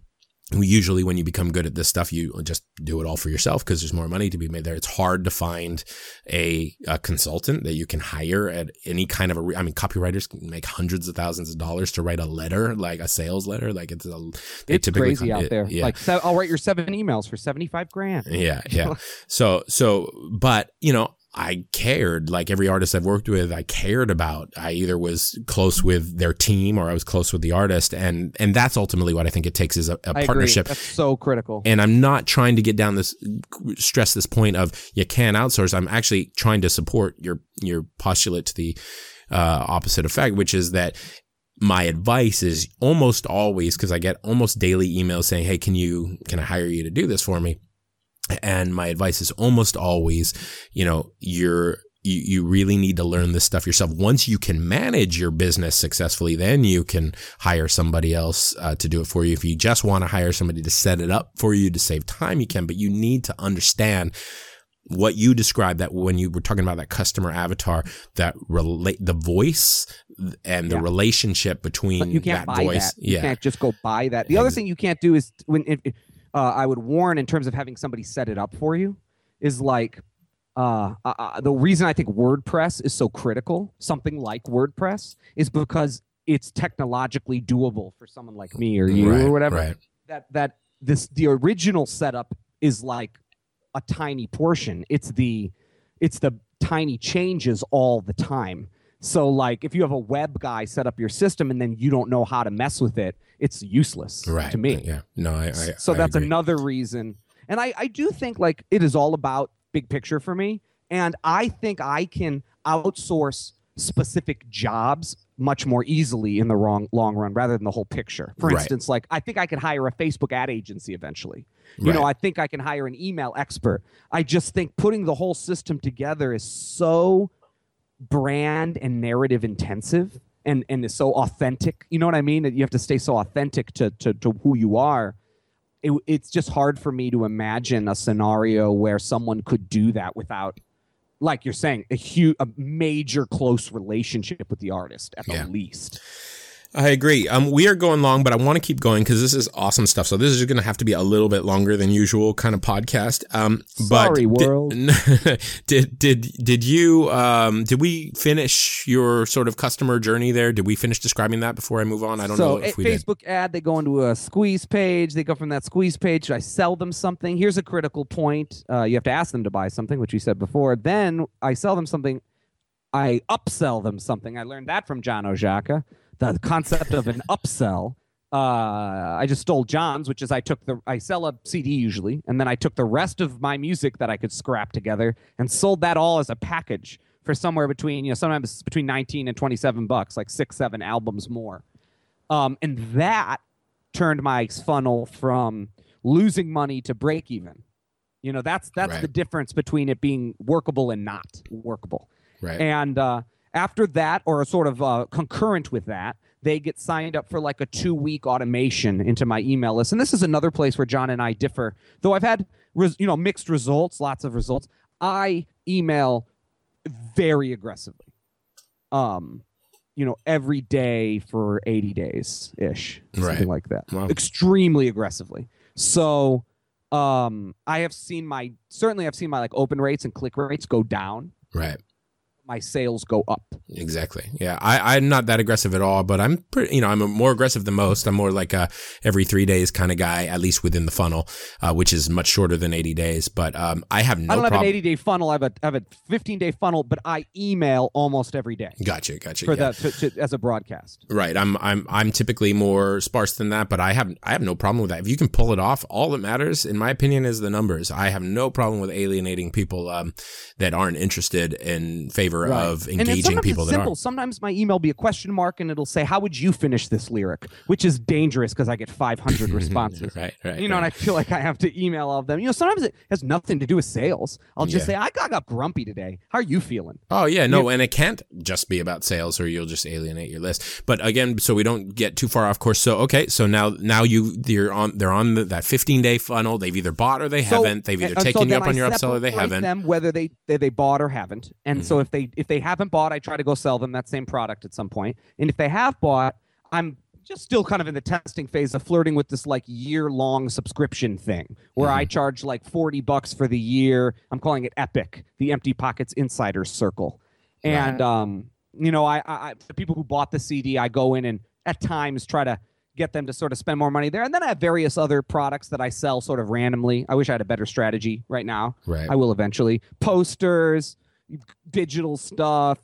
usually when you become good at this stuff you just do it all for yourself because there's more money to be made there it's hard to find a, a consultant that you can hire at any kind of a re- i mean copywriters can make hundreds of thousands of dollars to write a letter like a sales letter like it's a It's crazy come- out it- there. yeah Like se- I'll write your seven emails for 75 grand. yeah, <laughs> yeah. So, so, but you know, I cared. Like every artist I've worked with, I cared about. I either was close with their team or I was close with the artist, and and that's ultimately what I think it takes is a, a I agree. partnership. That's so critical. And I'm not trying to get down this stress this point of you can outsource. I'm actually trying to support your your postulate to the uh, opposite effect, which is that my advice is almost always because I get almost daily emails saying, "Hey, can you can I hire you to do this for me?" And my advice is almost always, you know, you're you, you really need to learn this stuff yourself. Once you can manage your business successfully, then you can hire somebody else uh, to do it for you. If you just want to hire somebody to set it up for you to save time, you can, but you need to understand what you described that when you were talking about that customer avatar, that relate the voice and the Yeah. relationship between But you can't that buy voice. that. You yeah. can't just go buy that. The other thing you can't do is when if, if, uh, I would warn in terms of having somebody set it up for you is like uh, uh, uh, the reason I think WordPress is so critical, something like WordPress, is because it's technologically doable for someone like me or you Right, or whatever. Right. That that this the original setup is like a tiny portion. It's the it's the tiny changes all the time. So like if you have a web guy set up your system and then you don't know how to mess with it, it's useless Right. to me. Yeah. No, I. I so I that's agree. another reason. And I, I do think like it is all about big picture for me. And I think I can outsource specific jobs much more easily in the wrong long run rather than the whole picture. For Right. instance, like I think I could hire a Facebook ad agency eventually. You know, I think I can hire an email expert. I just think putting the whole system together is so brand and narrative intensive and and is so authentic. You know what I mean? That you have to stay so authentic to to, to who you are. It, it's just hard for me to imagine a scenario where someone could do that without, like you're saying, a huge, a major close relationship with the artist at the least. I agree. Um, we are going long, but I want to keep going because this is awesome stuff. So this is going to have to be a little bit longer than usual kind of podcast. Um, Sorry, but did- world. <laughs> Did did did you um did we finish your sort of customer journey there? Did we finish describing that before I move on? I don't so know if a we did. Facebook ad, they go into a squeeze page. They go from that squeeze page. I sell them something. Here's a critical point. Uh, you have to ask them to buy something, which we said before. Then I sell them something. I upsell them something. I learned that from John Oszajca. The concept of an upsell. Uh, I just stole John's, which is I took the I sell a CD usually, and then I took the rest of my music that I could scrap together and sold that all as a package for somewhere between you know sometimes between 19 and 27 bucks, like six seven albums more. Um, and that turned my funnel from losing money to break even. You know, that's that's Right. the difference between it being workable and not workable. right. And uh, after that, or a sort of uh, concurrent with that, they get signed up for like a two week automation into my email list. And this is another place where John and I differ. Though I've had res- you know mixed results, lots of results. I email very aggressively. Um, you know, every day for 80 days ish, Right. something like that. Wow. Extremely aggressively. So um I have seen my certainly I've seen my like open rates and click rates go down right. My sales go up. Exactly. Yeah. I, I'm not that aggressive at all, but I'm pretty, you know, I'm more aggressive than most. I'm more like a every three days kind of guy, at least within the funnel, uh, which is much shorter than 80 days. But um, I have no I don't have an 80 day funnel. I have a I have a 15 day funnel, but I email almost every day Gotcha. Gotcha. for yeah. that to, to, as a broadcast. Right. I'm I'm I'm typically more sparse than that, but I have I have no problem with that. If you can pull it off, all that matters, in my opinion, is the numbers. I have no problem with alienating people um, that aren't interested in favor of and then engaging people it's that simple. are. Sometimes my email will be a question mark and it'll say, "How would you finish this lyric?" Which is dangerous because I get 500 <laughs> responses. Right. Right. You know, and I feel like I have to email all of them. You know, sometimes it has nothing to do with sales. I'll just say, "I got, grumpy today. How are you feeling?" Oh yeah, no, and it can't just be about sales, or you'll just alienate your list. But again, so we don't get too far off course. So okay, so now now you you're on they're on the, that 15 day funnel. They've either bought or they So- haven't. They've either and so taken you up on your upsell or they haven't. Them whether they, they they bought or haven't. And Mm-hmm. so if they if they haven't bought, I try to go sell them that same product at some point. And if they have bought, I'm just still kind of in the testing phase of flirting with this like year long subscription thing where Mm-hmm. I charge like 40 bucks for the year. I'm calling it Epic, the Empty Pockets Insider Circle. And um, you know, I, I I- the people who bought the CD, I go in and at times try to get them to sort of spend more money there. And then I have various other products that I sell sort of randomly. I wish I had a better strategy right now. Right. I will eventually. Posters, digital stuff.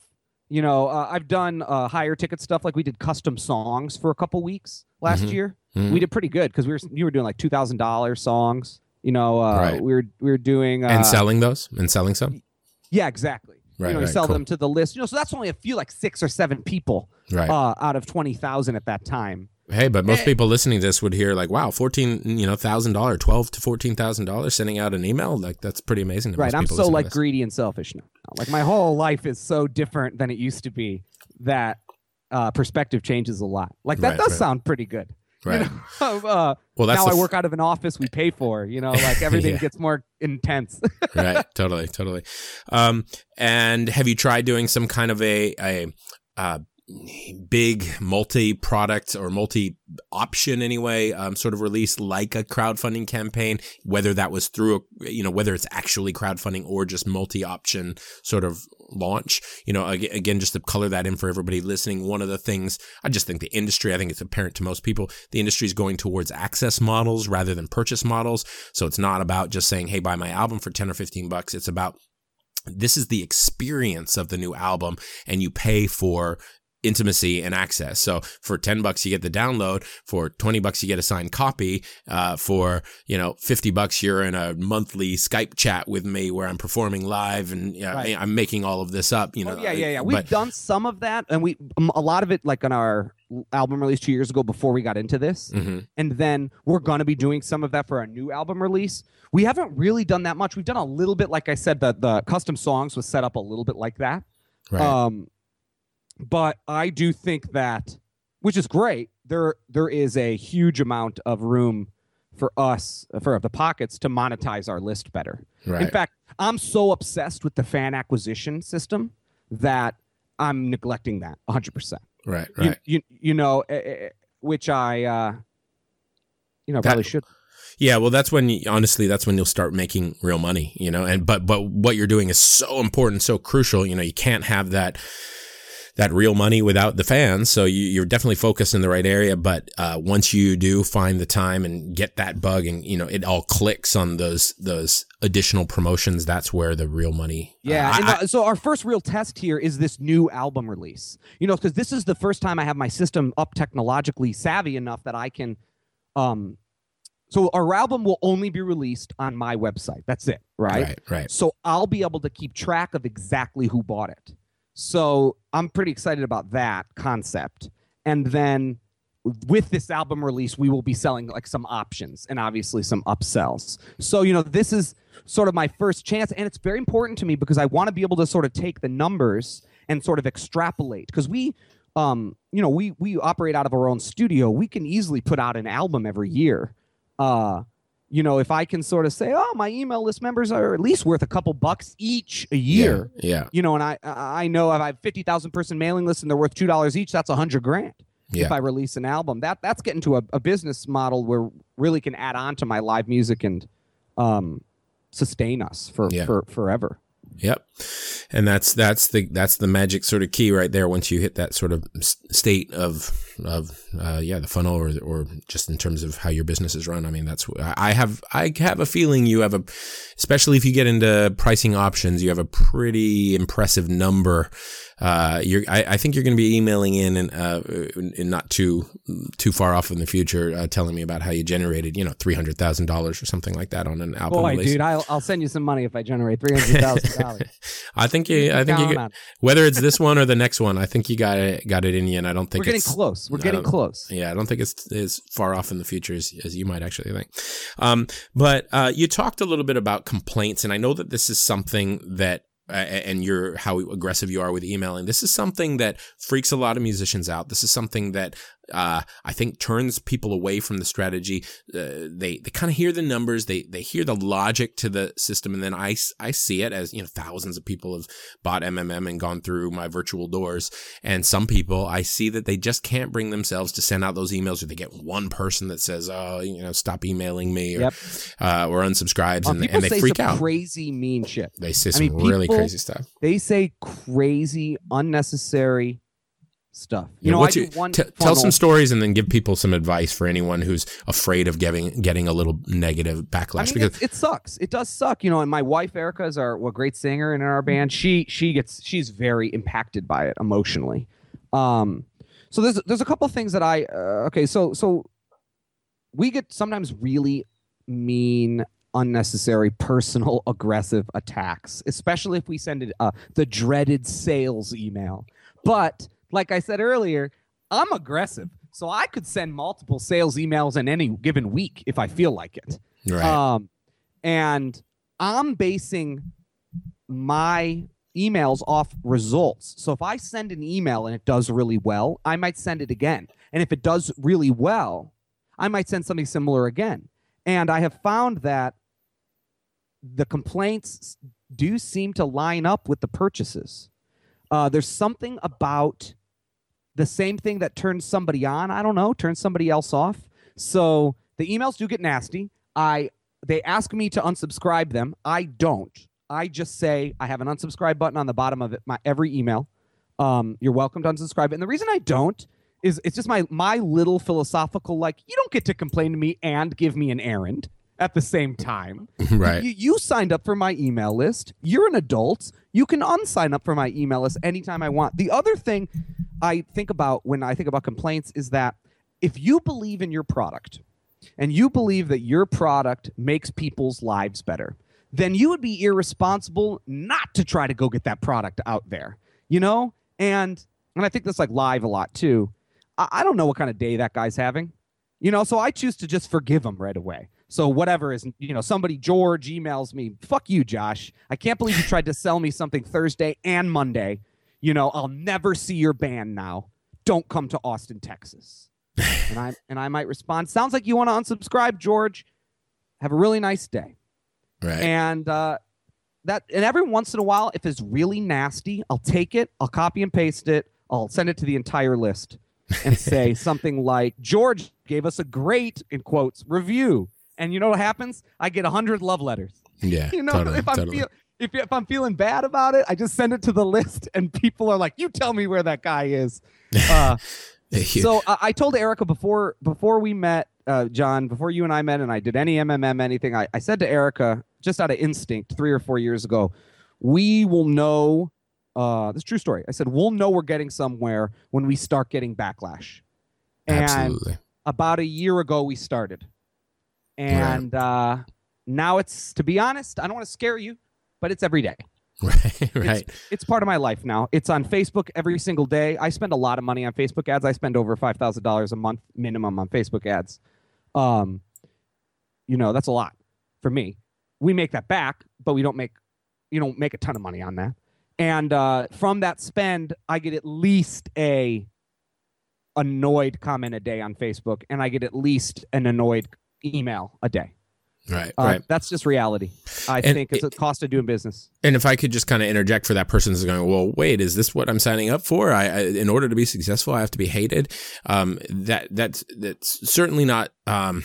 You know, uh, I've done uh, higher ticket stuff. Like we did custom songs for a couple weeks last Mhm. year. Mhm. We did pretty good because we were you were doing like two thousand dollars songs. You know, uh, Right. we were we were doing uh, and selling those and selling some. Yeah, exactly. Right, you know, you sell cool. them to the list. You know, so that's only a few like six or seven people Right. uh, out of twenty thousand at that time. Hey, but most Eh. people listening to this would hear like, "Wow, fourteen, you know, thousand dollars, twelve to fourteen thousand dollars, sending out an email. Like that's pretty amazing." To Right. I'm so like greedy and selfish now. Like my whole life is so different than it used to be that uh, perspective changes a lot. Like that Right, does right. sound pretty good. <laughs> Right. You know? uh, Well, that's now the I f- work out of an office we pay for. You know, like <laughs> everything Yeah. gets more intense. <laughs> right. Totally. Totally. Um, and have you tried doing some kind of a a uh, big multi-product or multi-option anyway um, sort of release like a crowdfunding campaign whether that was through a, you know whether it's actually crowdfunding or just multi-option sort of launch. You know again just to color that in for everybody listening one of the things i just think the industry i think it's apparent to most people the industry is going towards access models rather than purchase models. So it's not about just saying hey buy my album for 10 or 15 bucks. It's about this is the experience of the new album and you pay for intimacy and access. So for 10 bucks, you get the download. For 20 bucks, you get a signed copy. Uh, for, you know, 50 bucks, you're in a monthly Skype chat with me where I'm performing live and you know, right. I'm making all of this up, you know. Oh, yeah, yeah, yeah. We've but, done some of that and we, um, a lot of it like on our album release two years ago before we got into this. Mm-hmm. And then we're going to be doing some of that for our new album release. We haven't really done that much. We've done a little bit, like I said, the, the custom songs was set up a little bit like that. Right. Um, but I do think that, which is great, there there is a huge amount of room for us for the pockets to monetize our list better. Right. In fact, I'm so obsessed with the fan acquisition system that I'm neglecting that 100%. Right, right. You, you, you know, uh, which I, uh, you know, that, probably should. Yeah, well, that's when you, honestly, that's when you'll start making real money, you know. And but but what you're doing is so important, so crucial. You know, you can't have that that real money without the fans. So you, are definitely focused in the right area. But uh, once you do find the time and get that bug, and you know it all clicks on those those additional promotions, that's where the real money. Uh, yeah. Uh, I, I, so our first real test here is this new album release. You know, because this is the first time I have my system up technologically savvy enough that I can. Um, so our album will only be released on my website. That's it, right? Right. Right. So I'll be able to keep track of exactly who bought it. So I'm pretty excited about that concept. And then with this album release, we will be selling like some options and obviously some upsells. So, you know, this is sort of my first chance. And it's very important to me because I want to be able to sort of take the numbers and sort of extrapolate. Because we, um, you know, we we operate out of our own studio. We can easily put out an album every year. Uh, you know, if I can sort of say, oh, my email list members are at least worth a couple bucks each a year. Yeah. yeah. You know, and I I know if I have fifty thousand person mailing list and they're worth two dollars each, that's a hundred grand. Yeah. If I release an album, that that's getting to a, a business model where really can add on to my live music and um, sustain us for yeah. for forever. Yep. And that's, that's the, that's the magic sort of key right there. Once you hit that sort of state of, of, uh, yeah, the funnel or, or just in terms of how your business is run. I mean, that's, I have, I have a feeling you have a, especially if you get into pricing options, you have a pretty impressive number. Uh, you're, I, I think you're going to be emailing in and, uh, in not too, too far off in the future, uh, telling me about how you generated, you know, $300,000 or something like that on an album. Boy, release. dude, I'll, I'll send you some money if I generate 300,000. <laughs> <laughs> I think you. I think you. Whether it's this <laughs> one or the next one, I think you got it. Got it in you, and I don't think we're getting close. We're getting close. Yeah, I don't think it's as far off in the future as, as you might actually think. Um, but uh, you talked a little bit about complaints, and I know that this is something that uh, and your how aggressive you are with emailing. This is something that freaks a lot of musicians out. This is something that uh, I think turns people away from the strategy. Uh, they they kind of hear the numbers, they they hear the logic to the system, and then I, I see it as you know thousands of people have bought MMM and gone through my virtual doors, and some people I see that they just can't bring themselves to send out those emails, or they get one person that says, "Oh, you know, stop emailing me," or yep. uh, or unsubscribes, and, and, they freak out. Crazy mean shit. They say some I mean, really crazy stuff. They say crazy, unnecessary stuff. You yeah, know, you, t- tell some stories and then give people some advice for anyone who's afraid of getting getting a little negative backlash. I mean, because it, it, sucks. It does suck. You know, and my wife Erica is our a great singer in our band. She she gets she's very impacted by it emotionally. Um, so there's there's a couple things that I uh, okay. So so we get sometimes really mean unnecessary personal <laughs> aggressive attacks especially if we send it uh, the dreaded sales email but like I said earlier, I'm aggressive. So I could send multiple sales emails in any given week if I feel like it. Right. Um, and I'm basing my emails off results. So if I send an email and it does really well, I might send it again. And if it does really well, I might send something similar again. And I have found that the complaints do seem to line up with the purchases. Uh, there's something about the same thing that turns somebody on, I don't know, turns somebody else off. So the emails do get nasty. I they ask me to unsubscribe them. I don't. I just say I have an unsubscribe button on the bottom of it, my every email. Um, you're welcome to unsubscribe. And the reason I don't is it's just my my little philosophical like you don't get to complain to me and give me an errand at the same time. <laughs> Right. You, you signed up for my email list. You're an adult. You can unsign up for my email list anytime I want. The other thing I think about when I think about complaints is that if you believe in your product and you believe that your product makes people's lives better, then you would be irresponsible not to try to go get that product out there. You know? And and I think that's like live a lot too. I, I don't know what kind of day that guy's having. You know, so I choose to just forgive him right away. So whatever is, you know, somebody George emails me, "Fuck you, Josh. I can't believe you tried to sell me something Thursday and Monday. You know, I'll never see your band now. Don't come to Austin, Texas." <laughs> and I and I might respond, "Sounds like you want to unsubscribe, George. Have a really nice day." Right. And uh, that and every once in a while, if it's really nasty, I'll take it, I'll copy and paste it, I'll send it to the entire list and say <laughs> something like, George gave us a great, in quotes, review. And you know what happens? I get a hundred love letters. yeah. <laughs> You know, totally, if I'm totally. feel, if, if I'm feeling bad about it, I just send it to the list, and people are like, "You tell me where that guy is." <laughs> Uh, so uh, I told Erica before before we met, uh, John, before you and I met, and I did any MMM anything. I, I said to Erica just out of instinct three or four years ago, we will know. Uh, this true story. I said we'll know we're getting somewhere when we start getting backlash. And Absolutely. about a year ago we started, and uh, now it's to be honest, I don't want to scare you, but it's every day. <laughs> Right. Right. It's part of my life now. It's on Facebook every single day. I spend a lot of money on Facebook ads. I spend over five thousand dollars a month minimum on Facebook ads. Um, you know that's a lot for me. We make that back, but we don't make you don't make a ton of money on that. And uh, from that spend, I get at least a annoyed comment a day on Facebook, and I get at least an annoyed email a day. Right. Uh, right. That's just reality. I And think it's a cost of doing business. And if I could just kind of interject for that person who's going, well, wait, is this what I'm signing up for? I, I in order to be successful, I have to be hated. Um, that that's that's certainly not um,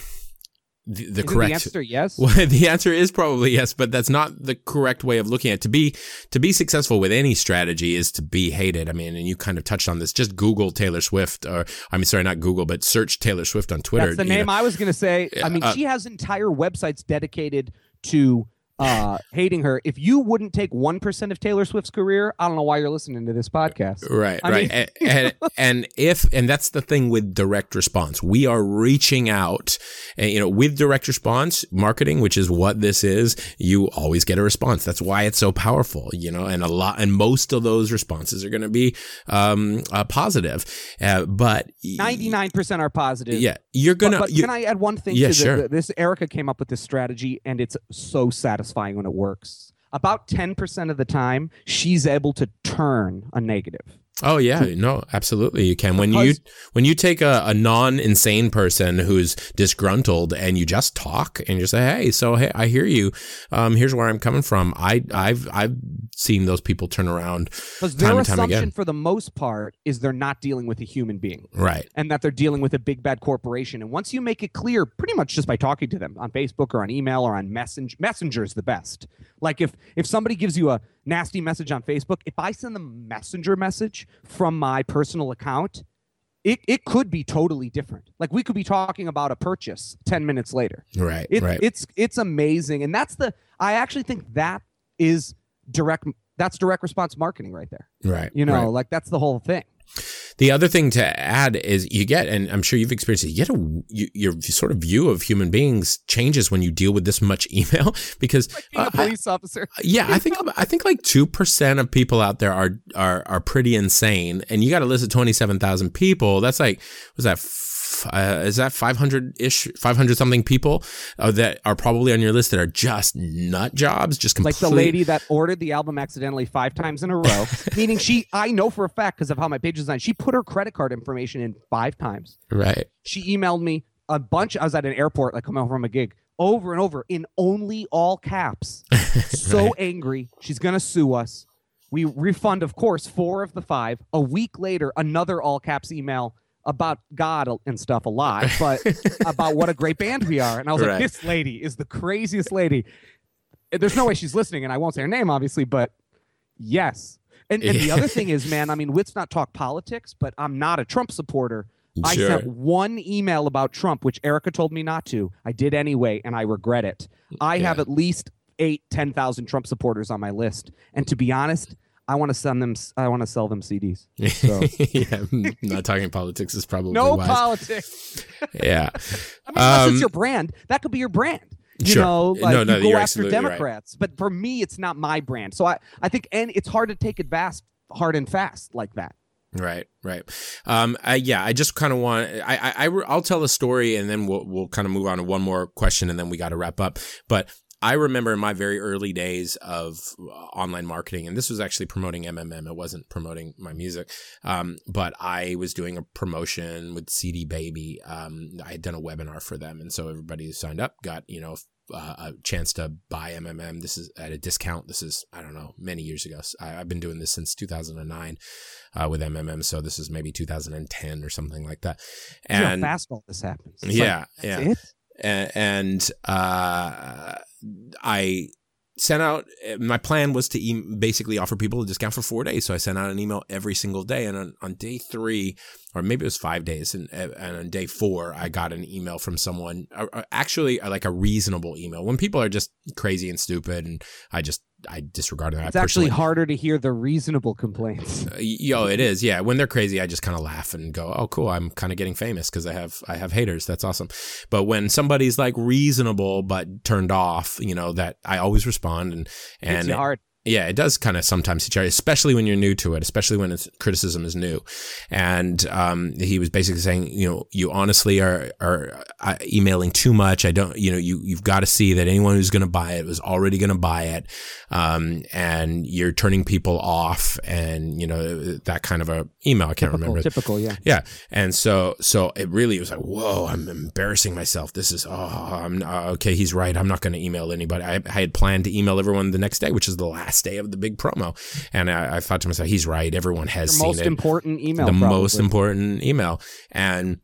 the, the correct The answer yes. <laughs> Well, the answer is probably yes, but that's not the correct way of looking at it. To be to be successful with any strategy is to be hated. I mean, and you kind of touched on this. Just Google Taylor Swift, or I mean, sorry, not Google, but search Taylor Swift on Twitter. That's the name know. I was going to say. I mean, uh, she has entire websites dedicated to uh, hating her. If you wouldn't take 1% of Taylor Swift's career, I don't know why you're listening to this podcast. Right, I right. mean- and, <laughs> and, and if, and that's the thing with direct response, we are reaching out and, you know, with direct response marketing, which is what this is, you always get a response. That's why it's so powerful, you know, and a lot, and most of those responses are going to be, um, uh, positive. Uh, but 99% are positive. yeah, you're But, going but to, you, can I add one thing Yeah, to the, sure. the- this? Erica came up with this strategy, and it's so satisfying when it works. About 10% of the time, she's able to turn a negative. Oh yeah, no, absolutely you can. When you when you take a, a non-insane person who's disgruntled and you just talk and you say, "Hey, so hey, I hear you. Um, here's where I'm coming from." I I've I've seen those people turn around Because their assumption, for the most part, is they're not dealing with a human being. Right. and that they're dealing with a big bad corporation. And once you make it clear, pretty much just by talking to them on Facebook or on email or on Messenger, Messenger is the best. Like if if somebody gives you a nasty message on Facebook, if I send them a messenger message from my personal account, it, it could be totally different. Like we could be talking about a purchase 10 minutes later. Right. It, right. It's it's amazing. And that's the I actually think that is direct that's direct response marketing right there. right. You know, right. like that's the whole thing. The other thing to add is you get, and I'm sure you've experienced it, you get a, you, your sort of view of human beings changes when you deal with this much <laughs> email because Being uh, a I- police officer. yeah, I think I think like two percent of people out there are are are pretty insane, and you got to list at twenty seven thousand people. That's like was that. Uh, is that 500 ish 500 something people uh, that are probably on your list that are just nut jobs just like the lady that ordered the album accidentally five times in a row <laughs> meaning she i know for a fact because of how my page is designed she put her credit card information in five times. Right. She emailed me a bunch i was at an airport like coming home from a gig over and over in only all caps. <laughs> So angry. She's gonna sue us. We refund, of course, four of the five. A week later, another all caps email about God and stuff a lot, <laughs> but about what a great band we are. And I was Right. like, this lady is the craziest lady. There's no way she's listening, and I won't say her name, obviously, but yes. And, and the other <laughs> thing is, man, I mean, let's not talk politics, but I'm not a Trump supporter. I sent one email about Trump, which Erica told me not to. I did anyway, and I regret it. I have at least eight, eight, ten thousand Trump supporters on my list, and to be honest, I want to send them. I want to sell them CDs. So. <laughs> yeah, not talking politics is probably No wise. politics. <laughs> yeah. I mean, unless Um, it's your brand, that could be your brand. You Sure. know, No, like no, no, you go you're after absolutely right. Democrats, but for me, it's not my brand. So I, I think, and it's hard to take it fast, hard and fast like that. Right, right. Um, I, yeah, I just kind of want. I, I, I, will tell a story, and then we'll we'll kind of move on to one more question, and then we got to wrap up. But I remember in my very early days of uh, online marketing, and this was actually promoting MMM. It wasn't promoting my music, um, but I was doing a promotion with CD Baby. Um, I had done a webinar for them, and so everybody who signed up got you know uh, a chance to buy MMM. This is at a discount. This is I don't know many years ago. I, I've been doing this since 2009 uh, with MMM, so this is maybe 2010 or something like that. See how And fast all this happens. It's yeah, like, yeah it? And, uh, I sent out my plan was to e- basically offer people a discount for four days. So i sent out an email every single day. And on, on day three or maybe it was five days and, and on day four i got an email from someone actually like a reasonable email. When people are just crazy and stupid and i just i disregard them It's actually harder to hear the reasonable complaints. <laughs> uh, yo it is. Yeah when they're crazy i just kind of laugh and go oh cool i'm kind of getting famous because i have i have haters. That's awesome. But when somebody's like reasonable but turned off you know that i always respond and It's and hard. Yeah, it does kind of sometimes hit you, especially when you're new to it, especially when it's criticism is new. And um, he was basically saying, you know, you honestly are are uh, emailing too much. I don't, you know, you you've got to see that anyone who's going to buy it was already going to buy it, um, and you're turning people off, and you know that kind of a email. I can't Typical, remember. typical, yeah. Yeah, and so so it really was like, whoa, I'm embarrassing myself. This is oh, I'm uh, okay. He's right. I'm not going to email anybody. I, I had planned to email everyone the next day, which is the last day of the big promo, and I, I thought to myself, he's right. Everyone has Your seen most it. important email. the probably. most important email, and.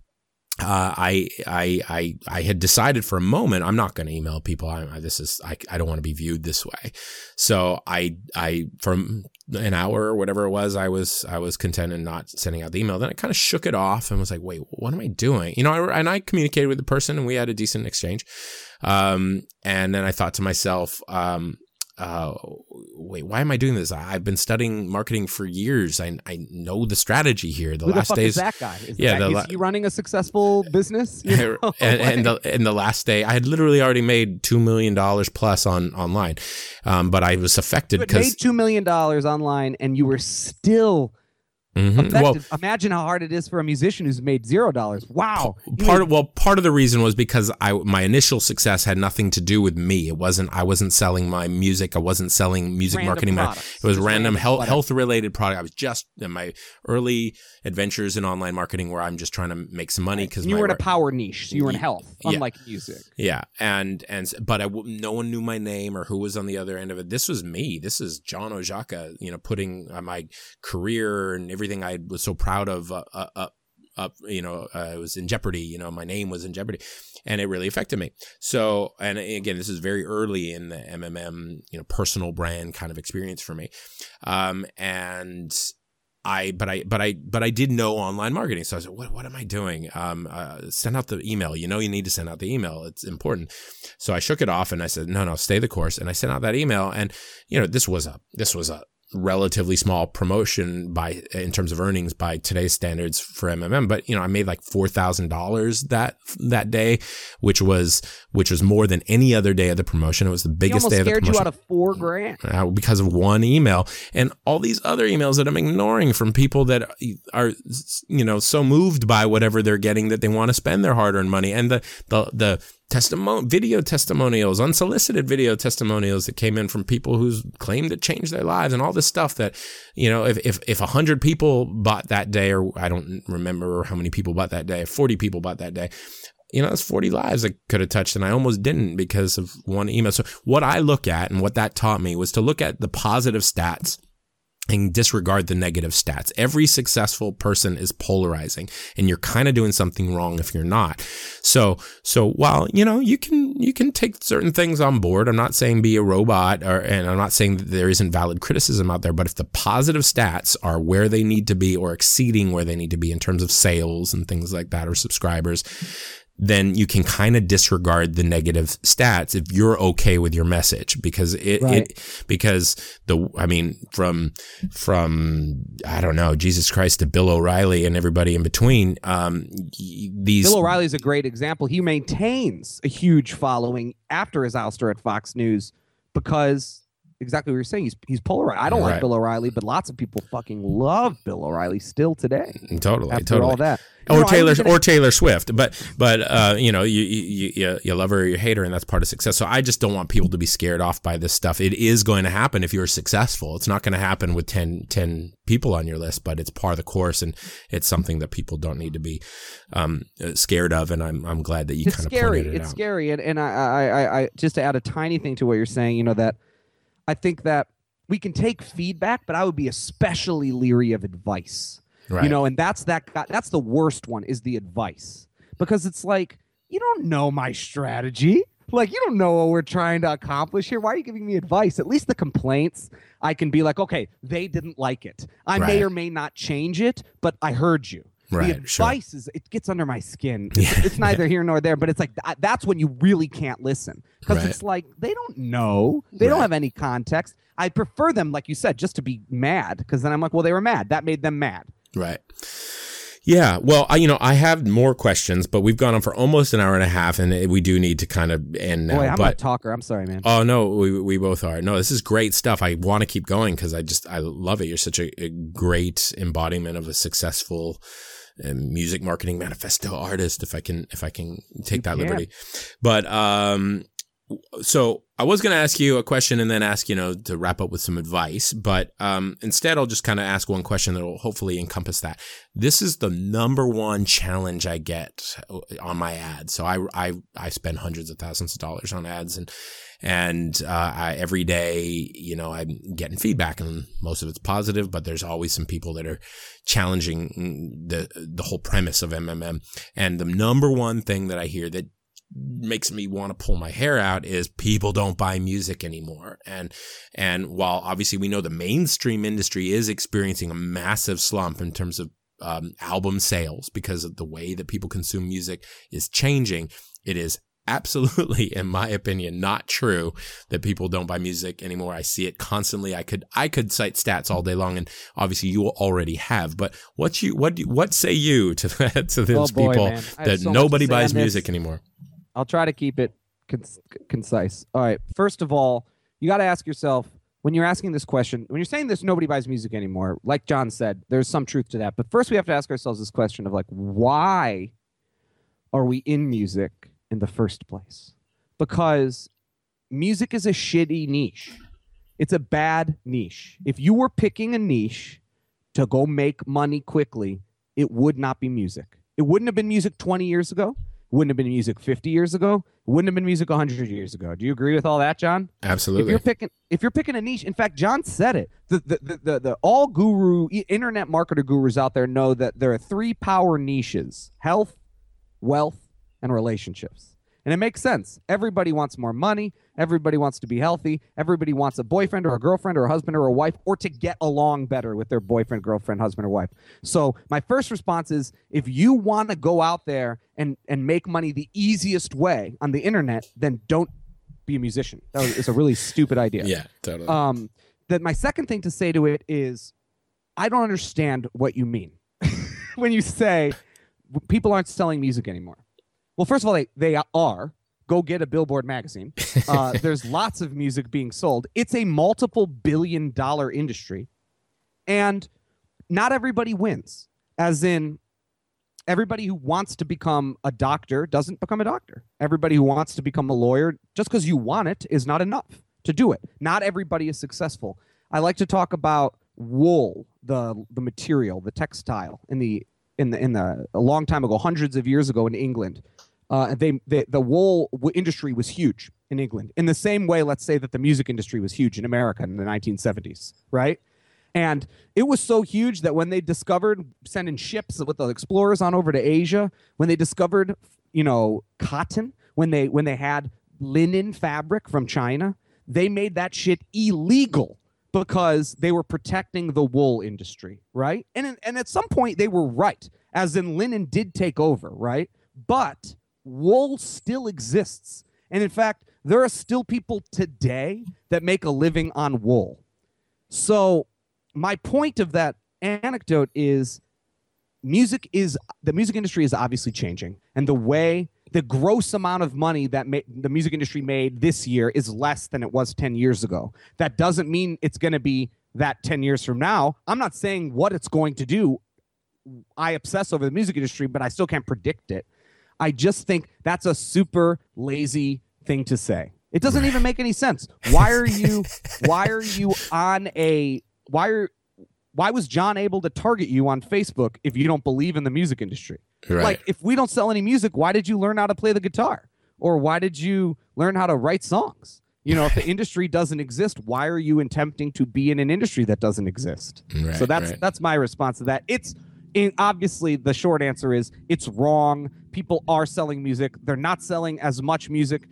Uh, I, I, I, I had decided for a moment I'm not going to email people. I, I, this is I, I don't want to be viewed this way. So I, I from an hour or whatever it was, I was I was content in not sending out the email. Then I kind of shook it off and was like, wait, what am I doing? You know, I, and I communicated with the person and we had a decent exchange. Um, and then I thought to myself, um, uh, wait, why am I doing this? I, I've been studying marketing for years. I, I know the strategy here. The Who the last days, is that guy? Is Yeah, that, the is la- he running a successful business? <laughs> You know? and, <laughs> and the and the last day, I had literally already made two million dollars plus on online, um, but I was affected you because made two million dollars online, and you were still Mhm. well, Imagine how hard it is for a musician who's made zero dollars. Wow. Part of, well part of the reason was because I my initial success had nothing to do with me. It wasn't I wasn't selling my music. I wasn't selling music Random marketing. ma- products. It was Just random random health health related product. I was just in my early adventures in online marketing where I'm just trying to make some money because you were in a power niche, so you were in health, yeah. unlike music. Yeah, and and but I w- no one knew my name or who was on the other end of it. This was me. This is John Oszajca. You know, putting uh, my career and everything I was so proud of uh, uh, up up. You know, uh, it was in jeopardy. You know, my name was in jeopardy, and it really affected me. So, and again, this is very early in the MMM, you know, personal brand kind of experience for me, um, and. I but I but I but I did know online marketing, so I was like, what what am I doing? Um, uh, send out the email. You know, you need to send out the email. It's important. So I shook it off and I said, no, no, stay the course. And I sent out that email, and you know, this was a this was a relatively small promotion by in terms of earnings by today's standards for MMM. But you know, I made like four thousand dollars that that day, which was which was more than any other day of the promotion. It was the biggest day of the scared promotion you out of four grand. uh, because of one email and all these other emails that I'm ignoring from people that are, you know, so moved by whatever they're getting that they want to spend their hard earned money. And the, the, the testimon video testimonials, unsolicited video testimonials that came in from people who claimed it changed their lives and all this stuff that, you know, if, if, if a hundred people bought that day, or I don't remember how many people bought that day, 40 people bought that day, you know, that's 40 lives I could have touched and I almost didn't because of one email. So what I look at and what that taught me was to look at the positive stats and disregard the negative stats. Every successful person is polarizing and you're kind of doing something wrong if you're not. So, so while, you know, you can, you can take certain things on board. I'm not saying be a robot or, and I'm not saying that there isn't valid criticism out there, but if the positive stats are where they need to be or exceeding where they need to be in terms of sales and things like that or subscribers, then you can kind of disregard the negative stats if you're okay with your message because it, right. it because the I mean from from I don't know Jesus Christ to Bill O'Reilly and everybody in between um these Bill O'Reilly is a great example he maintains a huge following after his ouster at Fox News because exactly what you're saying. He's he's polarized. I don't right. like Bill O'Reilly, but lots of people fucking love Bill O'Reilly still today. Totally, after totally. All that. or know, Taylor or Taylor Swift, but but uh, you know you, you you you love her or you hate her, and that's part of success. So I just don't want people to be scared off by this stuff. It is going to happen if you're successful. It's not going to happen with 10, 10 people on your list, but it's part of the course, and it's something that people don't need to be um, scared of. And I'm I'm glad that you kind of pointed it it's out. It's scary, and and I, I I just to add a tiny thing to what you're saying, you know that I think that we can take feedback, but I would be especially leery of advice. Right. You know, and that's that that's the worst one is the advice. Because it's like, you don't know my strategy. Like you don't know what we're trying to accomplish here. Why are you giving me advice? At least the complaints, I can be like, okay, they didn't like it. I right. may or may not change it, but I heard you. Right, the advice sure. is it gets under my skin. <laughs> It's, it's neither here nor there, but it's like that's when you really can't listen because right. it's like they don't know, they right. don't have any context. I prefer them, like you said, just to be mad because then I'm like, well, they were mad. That made them mad. Right. Yeah, well, I, you know, I have more questions, but we've gone on for almost an hour and a half, and eh, we do need to kind of end now. Boy, I'm but, a talker. I'm sorry, man. Oh no, we we both are. No, this is great stuff. I want to keep going because I just I love it. You're such a, a great embodiment of a successful um, music marketing manifesto <laughs> artist. If I can, if I can take that liberty, but um, so I was going to ask you a question and then ask, you know, to wrap up with some advice, but um, instead I'll just kind of ask one question that will hopefully encompass that. This is the number one challenge I get uh, on my ads. So I, I, I spend hundreds of thousands of dollars on ads and, and uh, I, every day, you know, I'm getting feedback and most of it's positive, but there's always some people that are challenging the, the whole premise of MMM. And the number one thing that I hear that makes me want to pull my hair out is people don't buy music anymore. And, and while obviously we know the mainstream industry is experiencing a massive slump in terms of um, album sales because of the way that people consume music is changing, it is absolutely <laughs> in my opinion not true that people don't buy music anymore i see it constantly i could i could cite stats all day long and obviously you already have but what you what what say you <laughs> to to those oh boy, people man. that so nobody buys music anymore I'll try to keep it concise. All right. First of all, you got to ask yourself when you're asking this question, when you're saying this, nobody buys music anymore, like John said, there's some truth to that. But first, we have to ask ourselves this question of like, why are we in music in the first place? Because music is a shitty niche. It's a bad niche. If you were picking a niche to go make money quickly, it would not be music. It wouldn't have been music 20 years ago wouldn't have been music 50 years ago wouldn't have been music 100 years ago do you agree with all that john absolutely if you're picking if you're picking a niche in fact john said it the the the, the, the all guru internet marketer gurus out there know that there are three power niches health wealth and relationships and it makes sense. Everybody wants more money. Everybody wants to be healthy. Everybody wants a boyfriend or a girlfriend or a husband or a wife or to get along better with their boyfriend, girlfriend, husband, or wife. So, my first response is if you want to go out there and, and make money the easiest way on the internet, then don't be a musician. That was, it's a really stupid idea. Yeah, totally. Um, that my second thing to say to it is I don't understand what you mean <laughs> when you say people aren't selling music anymore. Well, first of all, they, they are. Go get a Billboard magazine. <laughs> Uh, there's lots of music being sold. It's a multiple billion dollar industry. And not everybody wins, as in, everybody who wants to become a doctor doesn't become a doctor. Everybody who wants to become a lawyer, just because you want it, is not enough to do it. Not everybody is successful. I like to talk about wool, the the material, the textile in the in the in the a long time ago, hundreds of years ago in England. Uh, they, they the wool industry was huge in England in the same way, let's say that the music industry was huge in America in the 1970s, right? And it was so huge that when they discovered sending ships with the explorers on over to Asia, when they discovered, you know, cotton, when they when they had linen fabric from China, they made that shit illegal because they were protecting the wool industry, right? And and at some point they were right, as in linen did take over, right? But wool still exists. And in fact, there are still people today that make a living on wool. So my point of that anecdote is music is the music industry is obviously changing. And the way the gross amount of money that ma- the music industry made this year is less than it was 10 years ago. That doesn't mean it's going to be that 10 years from now. I'm not saying what it's going to do. I obsess over the music industry but i still can't predict it i just think that's a super lazy thing to say it doesn't even make any sense why are you why are you on a why are why was John able to target you on Facebook if you don't believe in the music industry? Right. Like if we don't sell any music, why did you learn how to play the guitar? Or why did you learn how to write songs? You know, if the <laughs> industry doesn't exist, why are you attempting to be in an industry that doesn't exist? Right, so that's right. that's my response to that. It's in, obviously the short answer is it's wrong. People are selling music. They're not selling as much music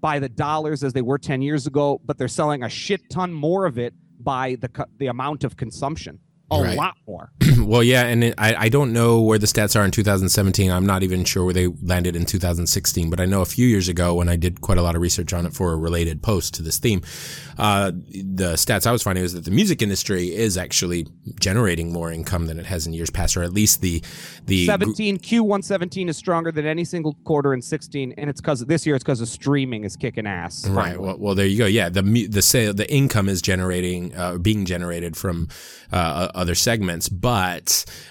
by the dollars as they were 10 years ago, but they're selling a shit ton more of it by the the amount of consumption. A Right. lot more. <clears throat> well, yeah, and it, I, I don't know where the stats are in 2017. I'm not even sure where they landed in 2016, but I know a few years ago when I did quite a lot of research on it for a related post to this theme, uh, the stats I was finding was that the music industry is actually generating more income than it has in years past, or at least the the 17 Q117 is stronger than any single quarter in 16 and it's cuz this year it's cuz of streaming is kicking ass. Right. finally. Well, well, there you go. Yeah, the the sale, the income is generating, uh, being generated from uh, other segments, but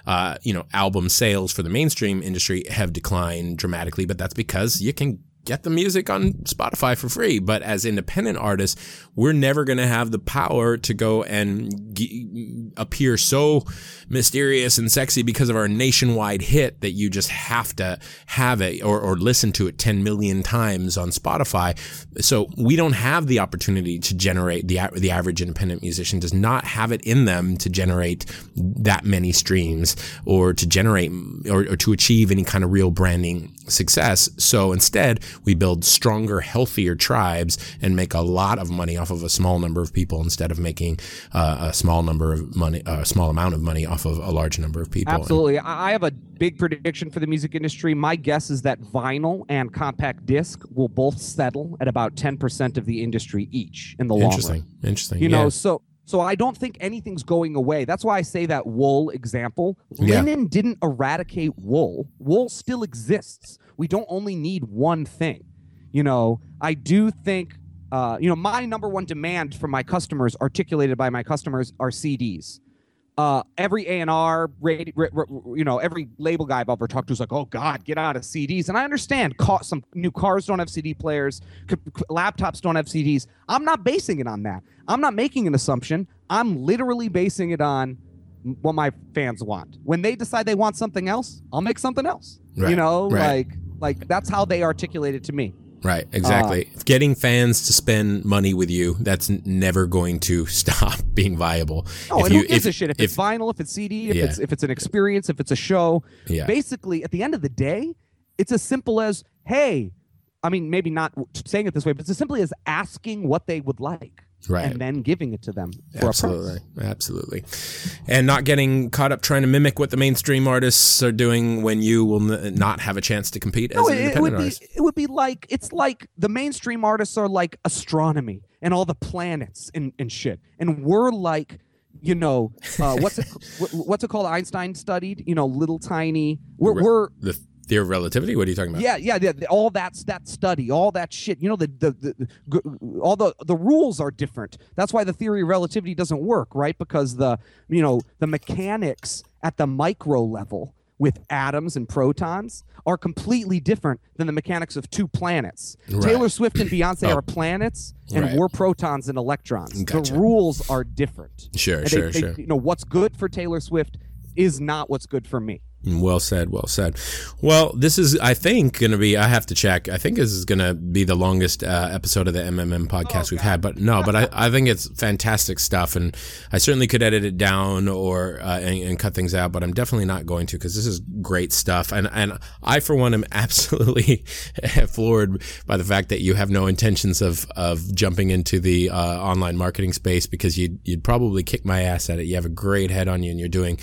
uh, you know, album sales for the mainstream industry have declined dramatically. But that's because you can get the music on Spotify for free. But as independent artists, we're never going to have the power to go and g- appear so mysterious and sexy because of our nationwide hit that you just have to have it or, or listen to it 10 million times on Spotify. So we don't have the opportunity to generate the, the average independent musician does not have it in them to generate that many streams or to generate or, or to achieve any kind of real branding success. So instead, we build stronger, healthier tribes and make a lot of money off of a small number of people instead of making uh, a small number of money, a small amount of money off of a large number of people. Absolutely. I I have a big prediction for the music industry. My guess is that vinyl and compact disc will both settle at about 10% of the industry each in the long run. Interesting. Interesting. You yeah. know, so so I don't think anything's going away. That's why I say that wool example. Yeah. Linen didn't eradicate wool. Wool still exists. We don't only need one thing. You know, I do think uh, you know, my number one demand from my customers, articulated by my customers, are CDs. Uh, every A and R, you know, every label guy I've ever talked to is like, "Oh God, get out of CDs." And I understand, ca- some new cars don't have CD players, c- c- laptops don't have CDs. I'm not basing it on that. I'm not making an assumption. I'm literally basing it on what my fans want. When they decide they want something else, I'll make something else. You know, right. like like that's how they articulate it to me. Right, exactly. Uh, getting fans to spend money with you, that's never going to <laughs> stop being viable. Oh, If and you- who gives if- a shit if, it's vinyl, if it's CD, if Yeah. it's if it's an experience, if it's a show. Yeah. Basically, at the end of the day, it's as simple as, hey, I mean, maybe not saying it this way, but it's as simply as asking what they would like, Right. and then giving it to them for Absolutely, absolutely, and not getting caught up trying to mimic what the mainstream artists are doing when you will n- not have a chance to compete as No, an it, it independent would be artist. it would be like it's like the mainstream artists are like astronomy and all the planets and, and shit, and we're like. You know, uh, what's it? <laughs> What's it called? Einstein studied. You know, little tiny. We're, we're The theory of relativity. What are you talking about? Yeah, yeah, yeah. All that's that study, all that shit. You know, the, the the all the the rules are different. That's why the theory of relativity doesn't work, right? Because the you know the mechanics at the micro level with atoms and protons are completely different than the mechanics of two planets. Right. Taylor Swift and <clears throat> Beyonce Oh. are planets, and Right. we're protons and electrons. Gotcha. The rules are different. Sure, sure, they- sure. You know what's good for Taylor Swift is not what's good for me. Well said. Well said. Well, this is, I think, going to be. I have to check. I think this is going to be the longest uh, episode of the MMM podcast oh, we've had. But no, but I, <laughs> I think it's fantastic stuff, and I certainly could edit it down or uh, and, and, cut things out. But I'm definitely not going to because this is great stuff, and and I for one am <laughs> absolutely floored by the fact that you have no intentions of of jumping into the uh, online marketing space because you'd you'd probably kick my ass at it. You have a great head on you, and you're doing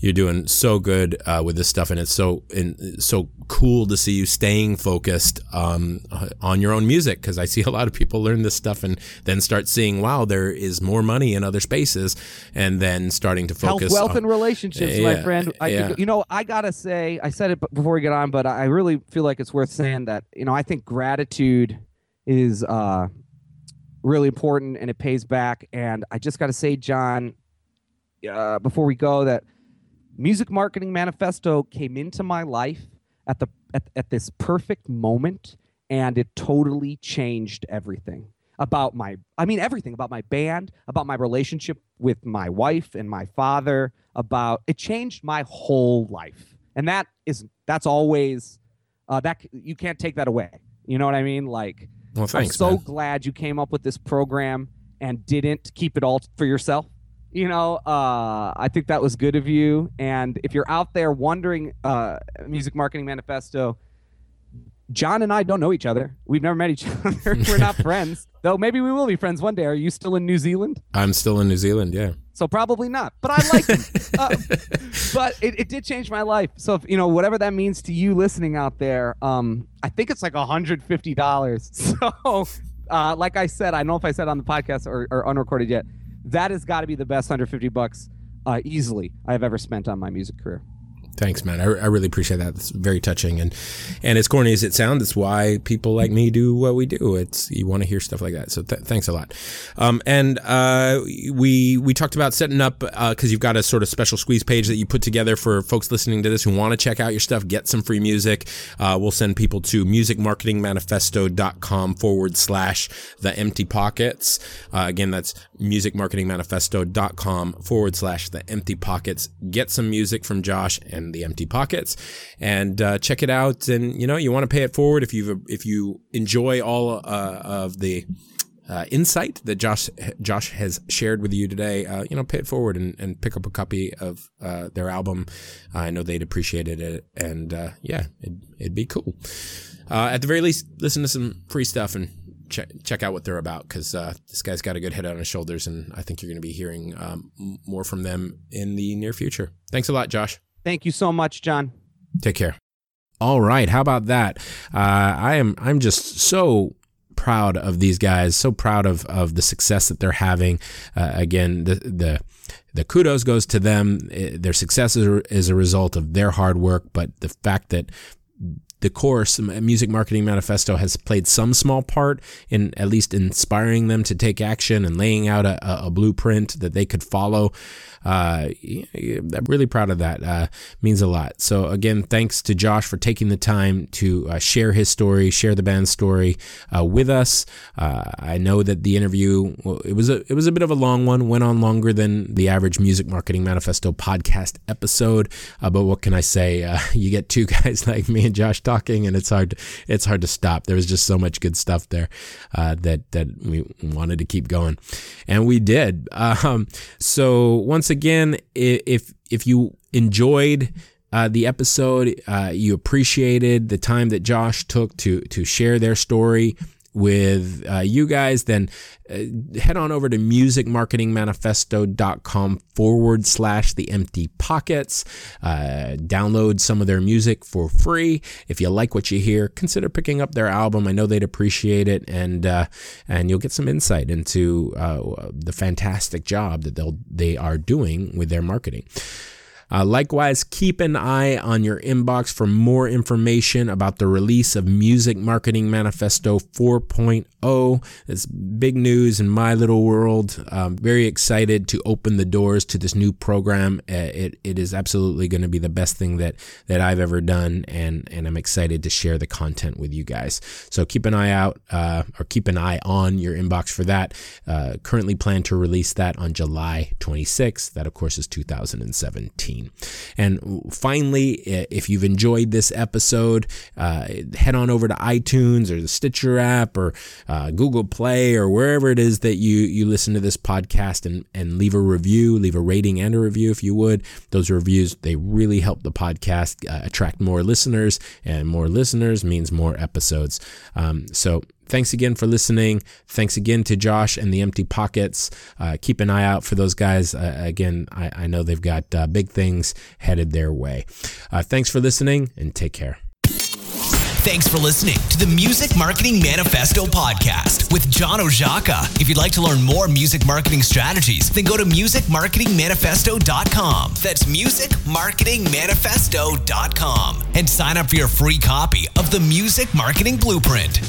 you're doing so good uh, with this stuff, and it's so and so cool to see you staying focused um, on your own music because I see a lot of people learn this stuff and then start seeing, wow, there is more money in other spaces, and then starting to focus health, wealth, on, and relationships, yeah, my friend. I, yeah. You know, I gotta say, I said it before we get on, but I really feel like it's worth saying that you know I think gratitude is uh, really important and it pays back. And I just got to say, John, uh, before we go, that Music Marketing Manifesto came into my life at the at, at this perfect moment and it totally changed everything about my I mean everything about my band, about my relationship with my wife and my father, about it changed my whole life. And that is that's always uh, that you can't take that away. You know what I mean? Like well, thanks, I'm so man. glad you came up with this program and didn't keep it all for yourself you know uh, i think that was good of you. And if you're out there wondering uh, music marketing manifesto john and i don't know each other. We've never met each <laughs> other. We're not <laughs> friends. Though maybe we will be friends one day. Are you still in new zealand? I'm still in new zealand yeah. So probably not but i like him. <laughs> Uh, but it, it, did change my life. So if you know whatever that means to you listening out there um, i think it's like $150 so uh, like i said i don't know if i said on the podcast or, or unrecorded yet that has got to be the best 150 bucks uh, easily I've ever spent on my music career. Thanks, man. I, I really appreciate that. It's very touching, and and as corny as it sounds, it's why people like me do what we do. It's you want to hear stuff like that. So th- thanks a lot. Um, and uh, we we talked about setting up because uh, you've got a sort of special squeeze page that you put together for folks listening to this who want to check out your stuff, get some free music. Uh, we'll send people to musicmarketingmanifesto.com forward slash the empty pockets. Uh, again, that's musicmarketingmanifesto.com forward slash the empty pockets. Get some music from Josh and the empty pockets and uh, check it out. And, you know, you want to pay it forward if you if you enjoy all uh, of the uh, insight that Josh Josh has shared with you today, uh, you know, pay it forward and, and pick up a copy of uh, their album. I know they'd appreciate it, and uh, yeah, it'd, it'd, be cool. Uh, at the very least, listen to some free stuff and check check out what they're about because uh, this guy's got a good head on his shoulders, and I think you're going to be hearing um, more from them in the near future. Thanks a lot, Josh. Thank you so much, John. Take care. All right, how about that? Uh, I am I'm just so proud of these guys. So proud of of the success that they're having. Uh, again, the the the kudos goes to them. Their success is, is a result of their hard work, but the fact that the course, Music Marketing Manifesto, has played some small part in at least inspiring them to take action and laying out a, a blueprint that they could follow. Uh, I'm really proud of that. Uh, means a lot. So again, thanks to Josh for taking the time to uh, share his story, share the band's story uh, with us. Uh, I know that the interview well, it was a it was a bit of a long one, went on longer than the average Music Marketing Manifesto podcast episode. Uh, but what can I say? <laughs> you get two <laughs> guys like me and Josh talking, and it's hard it's hard to stop. There was just so much good stuff there that that we wanted to keep going, and we did. Um, so once again, if if you enjoyed uh, the episode, uh, you appreciated the time that Josh took to to share their story with uh, you guys, then uh, head on over to musicmarketingmanifesto.com forward slash the empty pockets. Uh, download some of their music for free. If you like what you hear, consider picking up their album. I know they'd appreciate it, and uh, and you'll get some insight into uh, the fantastic job that they'll they are doing with their marketing. Uh, likewise, keep an eye on your inbox for more information about the release of Music Marketing Manifesto 4.0. It's big news in my little world. I'm very excited to open the doors to this new program. Uh, it, it is absolutely going to be the best thing that, that I've ever done, and, and I'm excited to share the content with you guys. So keep an eye out uh, or keep an eye on your inbox for that. Uh, currently plan to release that on July 26th. That, of course, is 2017. Scene. And finally, if you've enjoyed this episode, uh, head on over to iTunes or the Stitcher app or uh, Google Play or wherever it is that you, you listen to this podcast and, and leave a review, leave a rating and a review if you would. Those reviews, they really help the podcast uh, attract more listeners, and more listeners means more episodes. Um, so thanks again for listening. Thanks again to Josh and the Empty Pockets. Uh, keep an eye out for those guys. Uh, again, I, I, know they've got uh, big things headed their way. Uh, thanks for listening and take care. Thanks for listening to the Music Marketing Manifesto podcast with John Oszajca. If you'd like to learn more music marketing strategies, then go to musicmarketingmanifesto.com. That's musicmarketingmanifesto.com and sign up for your free copy of the Music Marketing Blueprint.